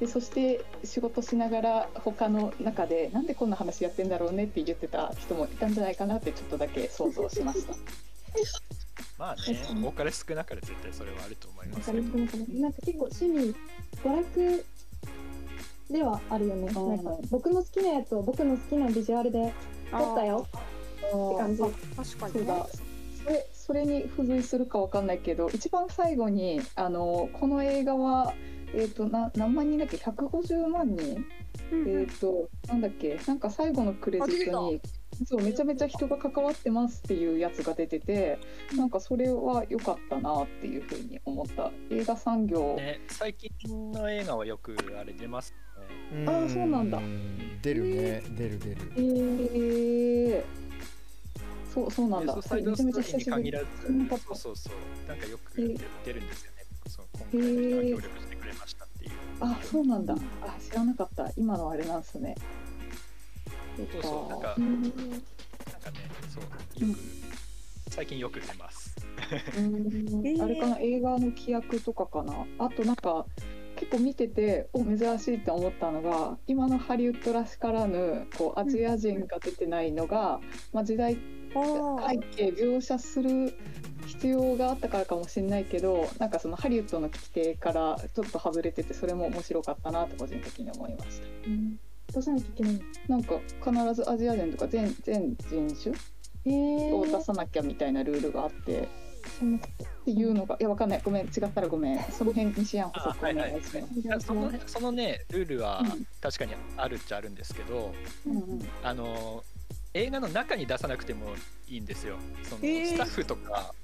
でそして仕事しながら他の中でなんでこんな話やってんだろうねって言ってた人もいたんじゃないかなってちょっとだけ想像しました。まあね多かれ少なかれ絶対それはあると思いわますけどかりますなんか結構趣味娯楽ではあるよね、うん。なんか僕の好きなやつを僕の好きなビジュアルで撮ったよ。って感じ。あ確かにね。そうだ。それそれに付随するかわかんないけど一番最後にあのこの映画は、えー、とな何万人だっけ？150万人、うんうん。えっ、となんだっけ？なんか最後のクレジットにそうめちゃめちゃ人が関わってますっていうやつが出ててなんかそれは良かったなっていうふうに思った。映画産業、ね最近の映画はよくあれ出ますね。あーそうなんだ。出るね。出る出る。えー。えー、そうそうなんだ。ウエストサイドストーリーに限らず知らなかったそうそうそう。なんかよくえー。言ってるんですよね。そう今回協力してくれましたっていう。あそうなんだ。あ知らなかった。今のあれなんですねそうそう。なんかうん。なんかねそう。よく最近よく出ます。うん。あれかな映画の規約とかかな。あとなんか結構見ててお珍しいって思ったのが今のハリウッドらしからぬこうアジア人が出てないのが、まあ、時代背景描写する必要があったからかもしれないけどなんかそのハリウッドの規定からちょっと外れててそれも面白かったなと個人的に思いました。うんどうしなきゃいけない。のなんか必ずアジア人とか全全人種えを出ー、さなきゃみたいなルールがあって、っっていうのがいやわかんない。ごめん違ったらごめん。その辺西山補足お願いします。いやそのそのねルールはうん。確かにあるっちゃあるんですけど、うんうん。あの映画の中に出さなくてもいいんですよ。その、えー。スタッフとか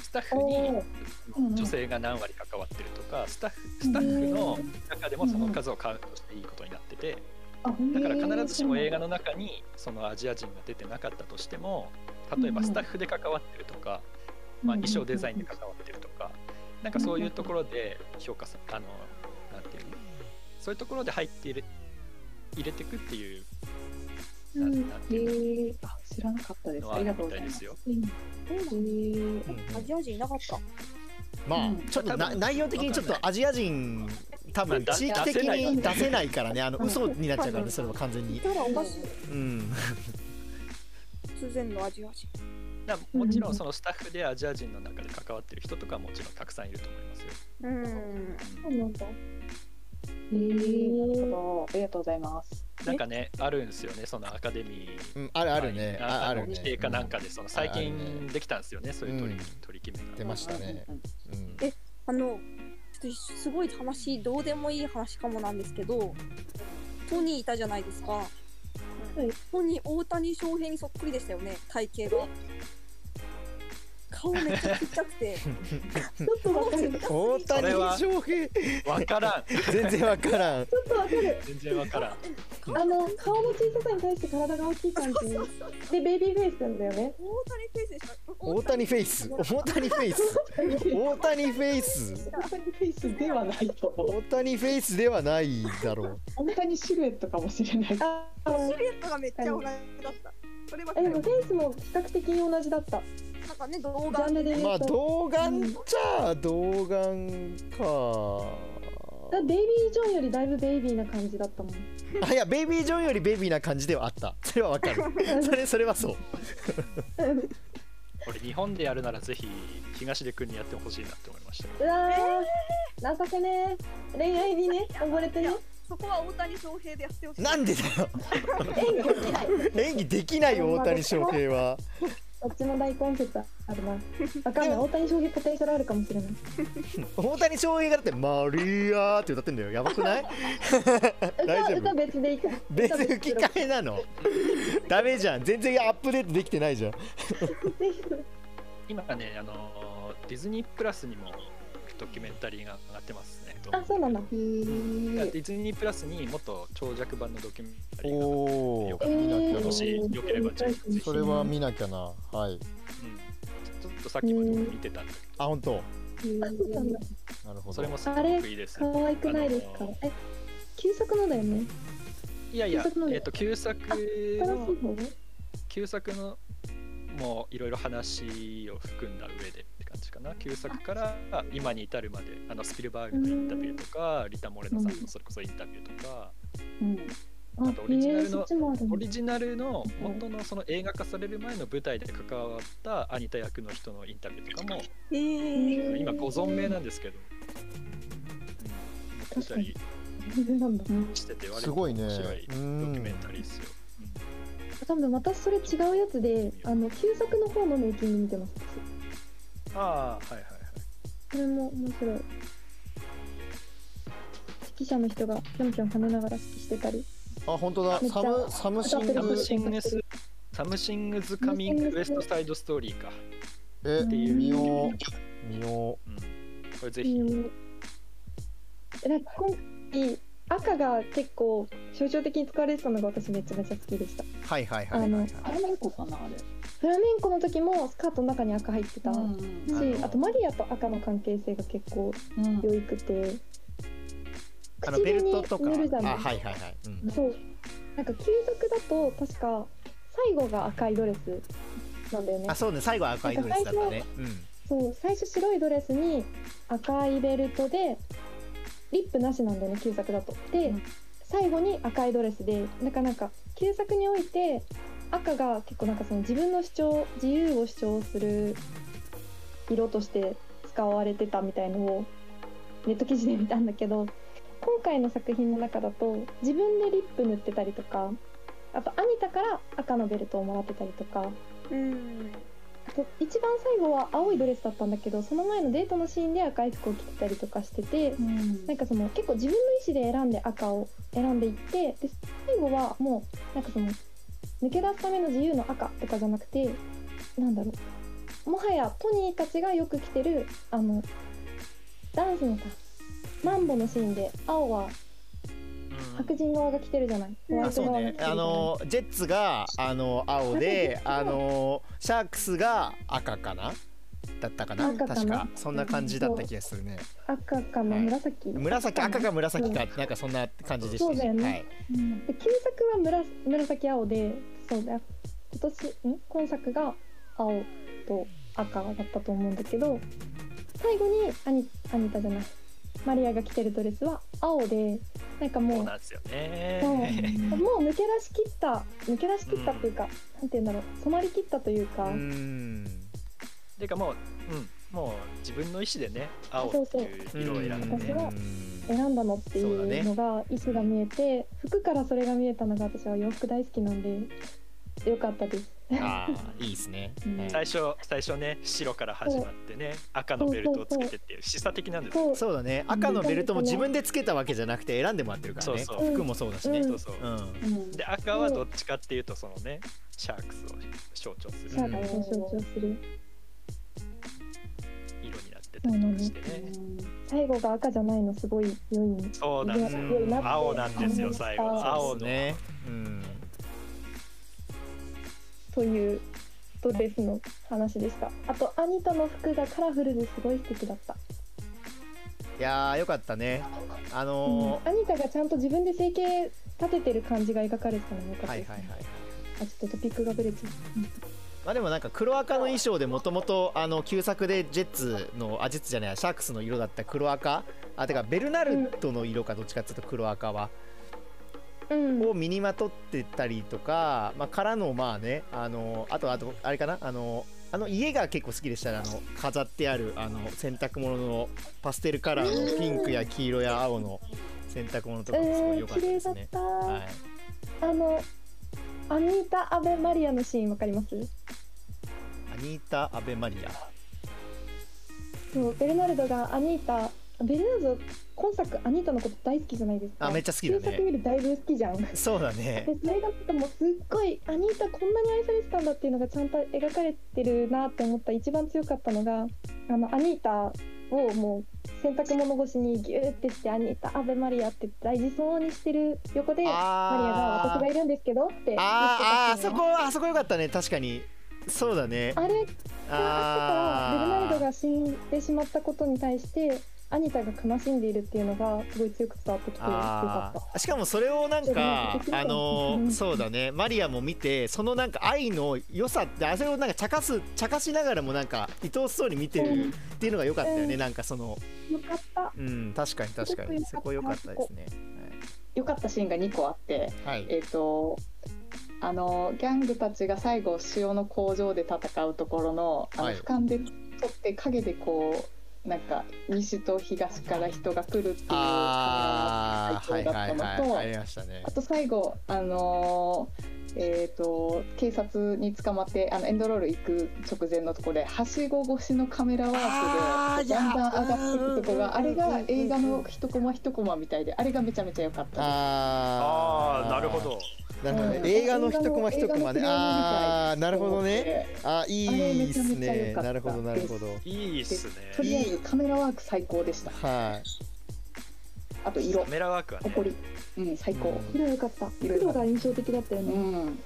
スタッフに女性が何割関わってるとかスタッフスタッフの中でもその数をカウントしていいことになっててあだから必ずしも映画のの中にそのアジア人が出てなかったとしても例えばスタッフで関わってるとか、まあ、衣装デザインで関わってるとかなんかそういうところで評価さあのなんていうのそういうところで入って入れ入れていくっていうたなんうんなあ知らなかったです。ありがとうございます。アジア人いなかった。まあうん。ちょっとな内容的にちょっとアジア人多分まあ地域的に出出せないからね。あのうん。嘘になっちゃうからねそれは完全に。うん。突然のアジア人。なもちろんそのスタッフでアジア人の中で関わってる人とかはもちろんたくさんいると思いますよ。うん。そうなんだ。えー、なるほど。ありがとうございます。なんかね、あるんですよね、そのアカデミー。うんあるあるね。あああるね。規定かなんかで、その最近できたんですよね、そういう取り,、うん取り決めが。出ましたね。うん。うん。あのちょっとすごい話どうでもいい話かもなんですけどトニーいたじゃないですか、い。トニー大谷翔平にそっくりでしたよね体型が顔めっちゃちっちゃくてちょっとわかる。ち ょ大谷翔平わからん、全然わからんっとわかる。全然わからん。あの顔の小ささに対して体が大きい感じ。でベイビーフェイスなんだよね。大谷フェイス大谷フェイス大谷フェイス大谷フェイスではないと。大谷フェイスではないだろう大谷シルエットかもしれない。シルエットがめっちゃ同じだったそればっかりえでもフェイスも比較的に同じだった。かね動ジャ画。ンルで言うと。まあ童顔じゃあ童顔か。だベイビージョンよりだいぶベイビーな感じだったもん。あいやベイビー・ジョンよりベイビーな感じではあった。それはわかる。そ れそれはそう。俺、日本でやるならぜひ東出君にやってほしいなって思いました。うわー、情けねー恋愛にね溺れてねそこは大谷翔平でやってほしい。なんでだよ。演技できない。演技できないよ大谷翔平はどっちも大根説あるな。わかんない。大谷翔平ポテンシャルあるかもしれない。大谷翔平がだって「マリア」って歌ってんだよ。やばくない？大丈夫？歌歌別でいいから別吹き替えなの。ダメじゃん。全然アップデートできてないじゃん。今ね、あのディズニープラスにもドキュメンタリーが上がってますね。あそうなんだ。ディズニープラスにもっと長尺版のドキュメンタリーが上がっておおよかった見なきゃもなしよければそれは見なきゃな。はい。うん。ちょっとさっきまで見てたんだけあ本当。なるほど。それもすごくいいです。可愛くないですか？え旧作のだよね？いやいや旧作の、えっと旧作新しいの方？旧作のもういろいろ話を含んだ上でって感じかな。旧作から今に至るまで、あのスピルバーグのインタビューとか、リタ・モレノさんのそれこそインタビューとか、うん。ああとオリジナルのへーオリジナルの元のその映画化される前の舞台で関わったアニタ役の人のインタビューとかもえー、今ご存命なんですけど、うん、確かしてて割とすごいね。面白いドキうんュメンタリーですよ。多分私それ違うやつであの旧作の方のメイキング見てますうんああはいはいはい。それも面白い。指揮者の人がぴょんぴょん跳ねながら指揮してたり。あ本当だ。サムサムシングシングスサムシングズカミングウエストサイドストーリーか。えっていう。見よう。見よう。ん、これぜひ。なんか今回赤が結構象徴的に使われてたのが私めちゃめちゃ好きでした。うはいはいはいはいはい。あれ何個かなあれ。フラメンコの時もスカートの中に赤入ってたし、あのあとマリアと赤の関係性が結構うん良くて。あのベルトとか。唇に塗るじゃないあはいはいはい。うん。そう。なんか旧作だと確か最後が赤いドレスなんだよね。あそうね。最後は赤いドレスだったね。うん。そう最初白いドレスに赤いベルトでリップなしなんだよね旧作だと。で、うん最後に赤いドレスでなんかなんか旧作において赤が結構なんかその自分の主張自由を主張する色として使われてたみたいのをネット記事で見たんだけど今回の作品の中だと自分でリップ塗ってたりとかあとアニタから赤のベルトをもらってたりとかうん。あと一番最後は青いドレスだったんだけどその前のデートのシーンで赤い服を着てたりとかしててうん。なんかその結構自分の意思で選んで赤を選んでいってで最後はもうなんかその抜け出すための自由の赤とかじゃなくてなんだろう。もはやトニーたちがよく着てるあのダンスのさマンボのシーンで青は白人側が着てるじゃない。ホワイトあそうね側が着てるじゃない。あのジェッツがあの青で あのシャークスが赤かなだったかな確か。そんな感じだった気がするね。赤かな？はい。紫？紫赤か紫か。なんかそんな感じでしたそうだよね。はい。うん。で旧作は紫紫青でそうだ今年ん？今作が青と赤だったと思うんだけど最後にアニアニタじゃない。マリアが着てるドレスは青でなんかもうそうなんですよね。そう。もう抜け出し切った抜け出し切ったっていうか、なんて言うんだろう。染まりきったというか、うんていうかもう、うん、もう自分の意思でね青っていう色を選んで。ね私は選んだのっていうのが意思が見えて、服からそれが見えたのが私は洋服大好きなんでよかったです。ああいいですね、うん。はい。最初最初ね白から始まってね赤のベルトをつけてっていう示唆的なんですよ。そうそうだね。赤のベルトも自分でつけたわけじゃなくて選んでもらってるからね。そうそう。服もそうだしね、うん。そうそう。うん。うん。で赤はどっちかっていうとそのねシャークスを象徴する。シャークを象徴する。色になってたりとかしてね。最後が赤じゃないのすごい良い。そうなんです。よ良いなって。青なんですよ最後。青ねうん。というドレスの話でした。あとアニタの服がカラフルですごい素敵だった。いやーよかったね。あのうん。アニタがちゃんと自分で整形立ててる感じが描かれてたのが良かー、ったです、はいはいはいあちょっとトピックがブレちゃう。まあでもなんか黒赤の衣装でもともとあの旧作でジェッツのあジェッツじゃないシャークスの色だった黒赤。あてかベルナルドの色かどっちかっていうと黒赤は、うん。を身にまとってたりとか、まあ、からのまあねあのあとあとあれかなあのあの家が結構好きでしたねあの飾ってあるあの洗濯物のパステルカラーのピンクや黄色や青の洗濯物とかもすごい良かったですね、はい、あのアニータ・アベ・マリアのシーンわかります？アニータ・アベマリア。そうベルナルドがアニータベルナルド今作アニータのこと大好きじゃないですか。あめっちゃ好きだね。旧作見るだいぶ好きじゃん。でそうだね。それがもうすっごいアニータこんなに愛されてたんだっていうのがちゃんと描かれてるなって思った一番強かったのがあのアニータをもう洗濯物越しにギューってしてアニータ・アベ・マリアって大事そうにしてる横でマリアが私がいるんですけどって言ってたあーあーそこあそこよかったね確かに。そうだね。あれがあってからベルナルドあが死んでしまったことに対してアニタが悲しんでいるっていうのがすごい強く伝わってきてよかあっーしかもそれをなんかあのうん。そうだね。マリアも見てそのなんか愛の良さってあそれをなんか茶化す茶化しながらもなんか愛おしそうに見てるっていうのが良かったよね。うん。なんかそのたよかった。うん確かに確かに。そこ良かったですね。良かったシーンが2個あって、はい、はいえっ、とあのギャングたちが最後塩の工場で戦うところのあのはい。俯瞰で撮って影でこうなんか西と東から人が来るっていうあ最高だったのとはいあと最後あのーえー、と警察に捕まってあのエンドロール行く直前のところではしご越しのカメラワークでだんだん上がっていくとこうんがあれが映画の一コマ一コマみたいであれがめちゃめちゃ良かったです。ああなるほどなるほどねうん。映画の一コマ一コマね映画のフレームみたい。ああなるほどね。あいいっすめちゃめちゃ良ねかった。なるほどなるほど。いいっすね。とりあえずカメラワーク最高でした。はい。あと色。カ、メラワークはね。誇り、うん最高。うん。色良かった。黒が印象的だったようね、ん。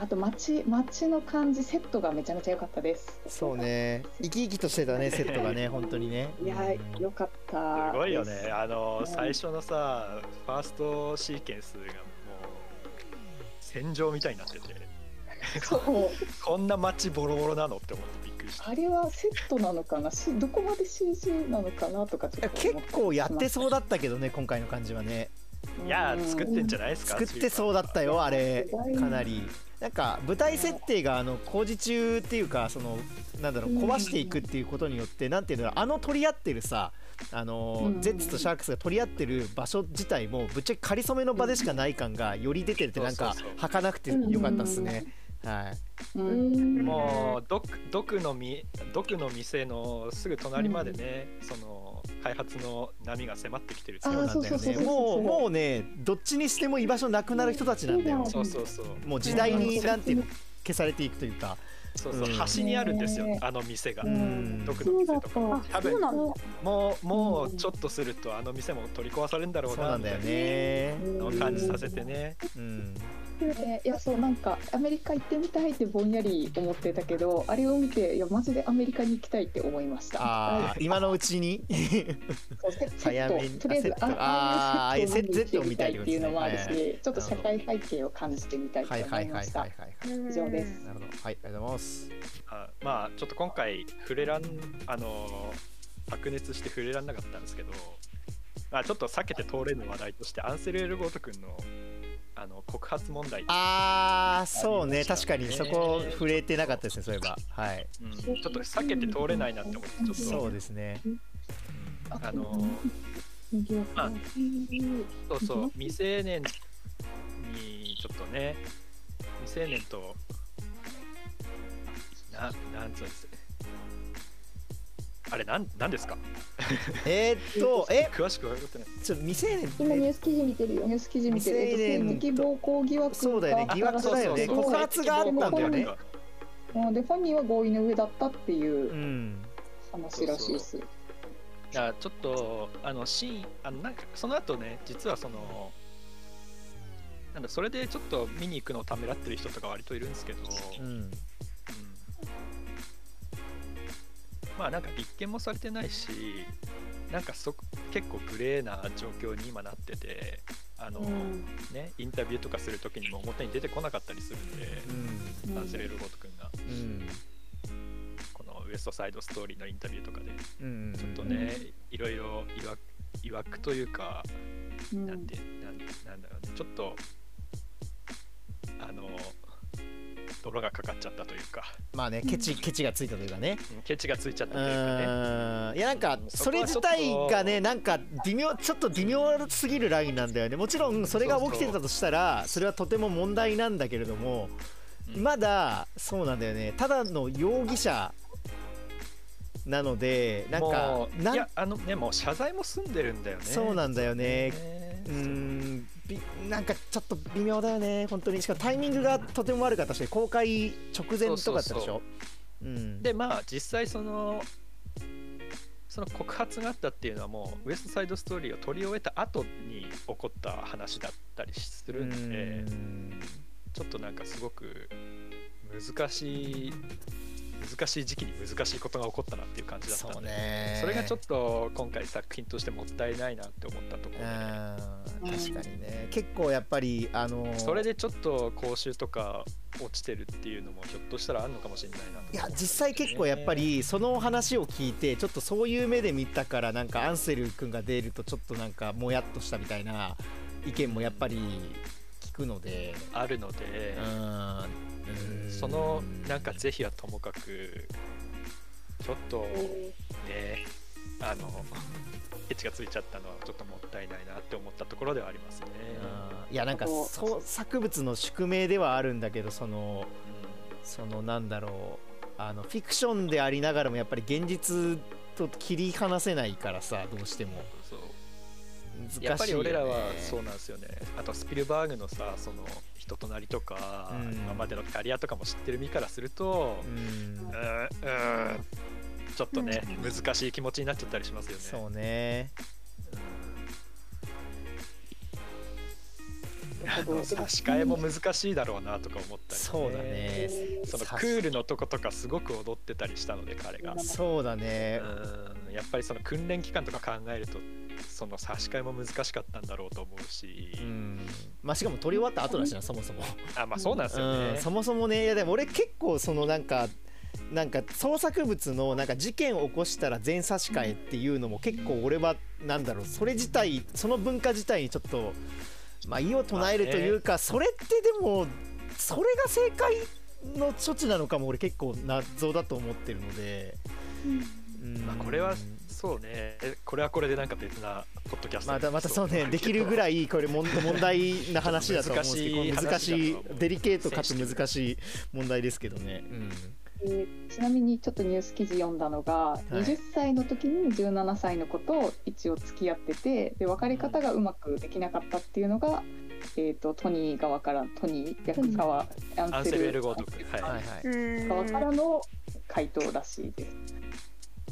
あと街街の感じセットがめちゃめちゃ良かったです。そうね。生き生きとしてたね セットがね本当にね。いやうん。良かった。すごいよね。あのうん。最初のさファーストシーケンスがもう戦場みたいになってて。こんな街ボロボロなのって思ってびっくりした。あれはセットなのかな？しどこまで CG なのかなとかちょっと結構やってそうだったけどね今回の感じはね。いやー作ってんじゃゃないですか作ってそうだったよあれ。うんかなりなんか舞台設定があの工事中っていうかそのなんだろう壊していくっていうことによってなんていうのあの取り合ってるさあのうん。ゼッツとシャークスが取り合ってる場所自体もぶっちゃけ仮初めの場でしかない感がより出てるってなんかそうそう。そう儚くてよかったっすね。はいうん。もうドクドクのみドクの店のすぐ隣までね、その開発の波が迫ってきてる。そうなんだよね。そうそうそうそうもうもうねどっちにしても居場所なくなる人たちなんだよ。そうそうそう。もう時代にうんなんていうの消されていくというか。そうそう、うん。端にあるんですよねあの店が、うん。ドクの店とかそうだっあ多分もうもう。ちょっとするとあの店も取り壊されるんだろそううなんだ。よなみたいねなのを感じさせてねうんねいやそうなんかアメリカ行ってみたいってぼんやり思ってたけどあれを見ていやマジでアメリカに行きたいって思いました。ああ今のうちに？早めにとりあえずああいうセットを見たいっていうのもあるはいしちょっと社会背景を感じてみたいとはい思はいました。はい。以上です。なるほどはいありがとうございますあまあちょっと今回触れらんあの白熱して触れらんなかったんですけどまあ、ちょっと避けて通れぬ話題としてアンセル・エルゴート君のあの告発問題、ああそうね。確かにそこ触れてなかったですねそういえば。はい。うん。ちょっと避けて通れないなって思ってちょっと。そうですね。うん。あのまあそうそう未成年にちょっとね未成年とななんつうんですあれなんなんですか？えーっと え詳しく分かってない。ちょ未成年今ニュース記事見てるよ。ニュース記事見てる、えっと、未成年性的暴行疑惑がそうだよね。疑惑だよね。そうそうそう。告発があったんだよね。うんで本人は合意の上だったっていううん。話らしいです。だからちょっとあのシーンあのなんかその後ね実はそのなんだそれでちょっと見に行くのをためらってる人とか割といるんですけど、うんまあなんか立件もされてないしなんかそ結構グレーな状況に今なっててあの、うん。ねインタビューとかするときにも表に出てこなかったりするんで、うん。アンセレル・ゴート君が。うん。このウエストサイドストーリーのインタビューとかでうん。ちょっとね、いろいろいわいわくというか、うん。なんてなんなんだろうね。ちょっとあの泥がかかっちゃったというか。まあねケチケチがついたというかね。うんケチがついちゃったうというかね。いやなんかうん。それ自体がねなんか微妙ちょっと微妙すぎるラインなんだよね。もちろんそれが起きてたとしたらそれはとても問題なんだけれどもうん。まだそうなんだよね。ただの容疑者なのでなんかいんやあのねもう謝罪も済んでるんだよね。そうなんだよね。ね。うーん。びなんかちょっと微妙だよね本当に。しかもタイミングがとても悪かったし公開直前とかだったでしょ？うん。でまあ実際そのその告発があったっていうのはもうウエストサイドストーリーを撮り終えた後に起こった話だったりするんでうん。ちょっとなんかすごく難しい難しい時期に難しいことが起こったなっていう感じだったそんでうね。それがちょっと今回作品としてもったいないなって思ったところ確かにね。結構やっぱりあのーそれでちょっと講習とか落ちてるっていうのもひょっとしたらあるのかもしれないなといや実際結構やっぱりその話を聞いてちょっとそういう目で見たからなんかアンセル君が出るとちょっとなんかもやっとしたみたいな意見もやっぱり聞くので。あるので、うんそのなんか是非はともかくちょっとねあの ケチがついちゃったのはちょっともったいないなって思ったところではありますね。うんいやなんか創作物の宿命ではあるんだけどそのうそのなんだろうあのフィクションでありながらもやっぱり現実と切り離せないからさどうしても難しいよ、ね、やっぱり俺らはそうなんですよね。あとスピルバーグのさその人となりとか、うん。今までのキャリアとかも知ってる身からするとう、ん。うーんうーんちょっとね、難しい気持ちになっちゃったりしますよね。そうね。あの差し替えも難しいだろうなとか思ったり、そうだね。そのさクールのとことかすごく踊ってたりしたので彼が、そうだね。うん。やっぱりその訓練期間とか考えるとその差し替えも難しかったんだろうと思うし、うん。まあしかも撮り終わった後だしなそもそも。あまあそうなんですよね、うん。そもそもねいやでも俺結構そのなんかなんか創作物のなんか事件を起こしたら全差し替えっていうのも結構俺はなんだろう。それ自体その文化自体にちょっとまあ異を唱えるというか、それってでもそれが正解の処置なのかも俺結構謎だと思ってるので、うん。まあ、これはそうね。これはこれでなんか別なポッドキャストまたまたそうね。できるぐらいこれ問問題な話だと思うんですけど。難難しいデリケートかつ難しい問題ですけどね。うん。えーちなみにちょっとニュース記事読んだのが、い。20歳の時に17歳の子と一応付き合っててで別れ方がうまくできなかったっていうのが、えー、とトニー側からトニー役側アアンセル・エルゴート君はい、はいはい。うん側からの回答らしいです。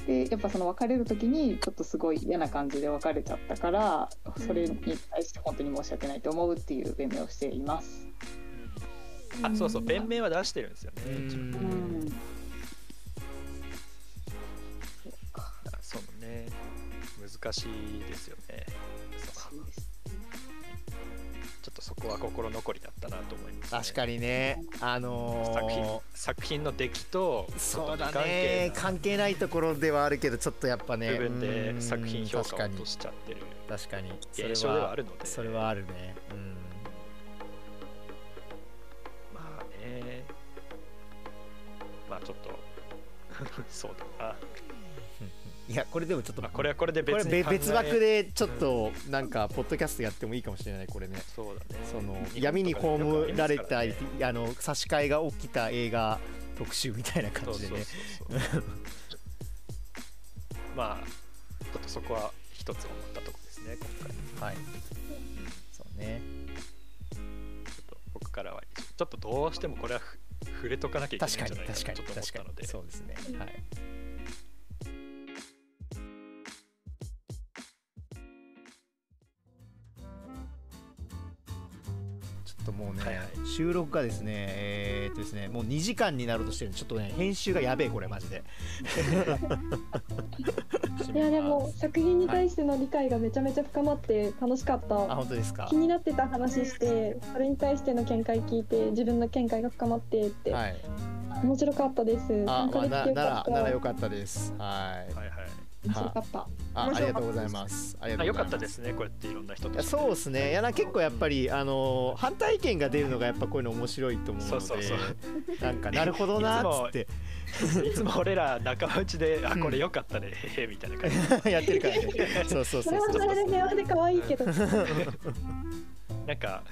でやっぱその別れる時にちょっとすごい嫌な感じで別れちゃったからそれに対して本当に申し訳ないと思うっていう弁明をしています。あそうそう弁明は出してるんですよね、うん。一応うん。あそうね難しいですよねちょっとそこは心残りだったなと思います、ね、確かにね。あの作品ー作品の出来とそうだね。な関係ないところではあるけどちょっとやっぱね部分うでん作品評価を落としちゃってる。確かに。それ現象ではあるので。それはあるね。うん。まあね。まあちょっと。そうだ。な、いやこれでもちょっとまあ、これはこれで別に別枠でちょっとなんかポッドキャストやってもいいかもしれないこれね。そうだね。その闇に葬られたねあの差し替えが起きた映画特集みたいな感じでね。そうまあちょっとそこは一つ思ったところですね今回。はい。そうね。ちょっと僕からはちょっとどうしてもこれはふ触れとかなきゃいけない確かにんじゃないか確かになとちょっと思ったので。そうですね。はいともうね、はいはい。収録がですねえーっとですねもう2時間になろうとしてるんでちょっとね編集がやべえこれマジで。いや でも作品に対しての理解がめちゃめちゃ深まって楽しかった、あ本当ですか？気になってた話してそれに対しての見解聞いて自分の見解が深まってって、はい。面白かったです。あ、参加まあ、できてよかった。なならならよかったです。はい。はいはい面白かった。あありがとうございます。ありがあよかったとうございます。ですねこうやっていろんな人と。そうですね。いやな結構やっぱりあのー反対意見が出るのがやっぱこういうの面白いと思うのでそうそうなんかなるほどなーっつって。いつも 俺ら仲間内で、あうん。これよかったねへへみたいな感じ。やってるからね。そうそうそそうそう。れはそれで平和で可愛いけど。なんか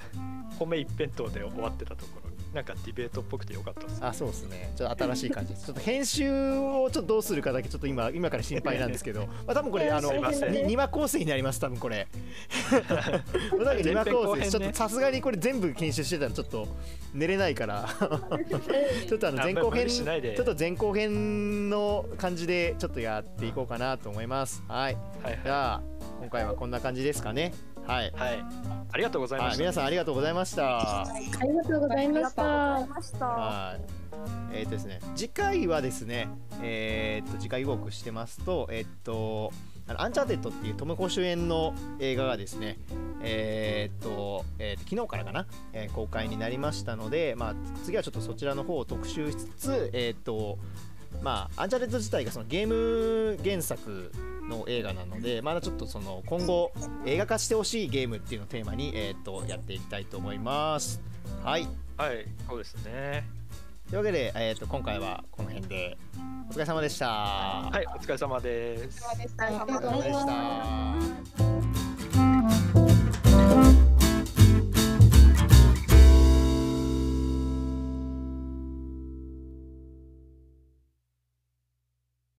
褒め一辺倒で終わってたところなんかディベートっぽくてよかったですあそうですね。ちょっと新しい感じですちょっと編集をちょっとどうするかだけちょっと今今から心配なんですけど。まあ多分これあのすいません。に二話構成になります多分これ。おそらく二話構成ですちょっとさすがにこれ全部研修してたらちょっと寝れないから。ちょっとあのあ前後編無理しないで。ちょっと前後編の感じでちょっとやっていこうかなと思います。はいはい。じゃあ今回はこんな感じですかねはい、はい、はい、ありがとうございまはい、した皆さんありがとうございました。ありがとうございましありがとうござたいました。はい。えっ、とですね、次回はですね、えっ、と次回予告してますと、えっ、とあのアンチャーテッドっていうトムホ主演の映画がですね、えっ、と、えーと昨日からかな、えー公開になりましたので、まあ次はちょっとそちらの方を特集しつつ、えっ、とまあアンチャーテッド自体がそのゲーム原作の映画なので、まだちょっとその今後映画化してほしいゲームっていうのをテーマにえっ、とやっていきたいと思います。はい。はいそうですねというわけで、えー、と今回はこの辺でお疲れ様でした。はいお疲れ様ですありがとうございましたお疲れ様でした。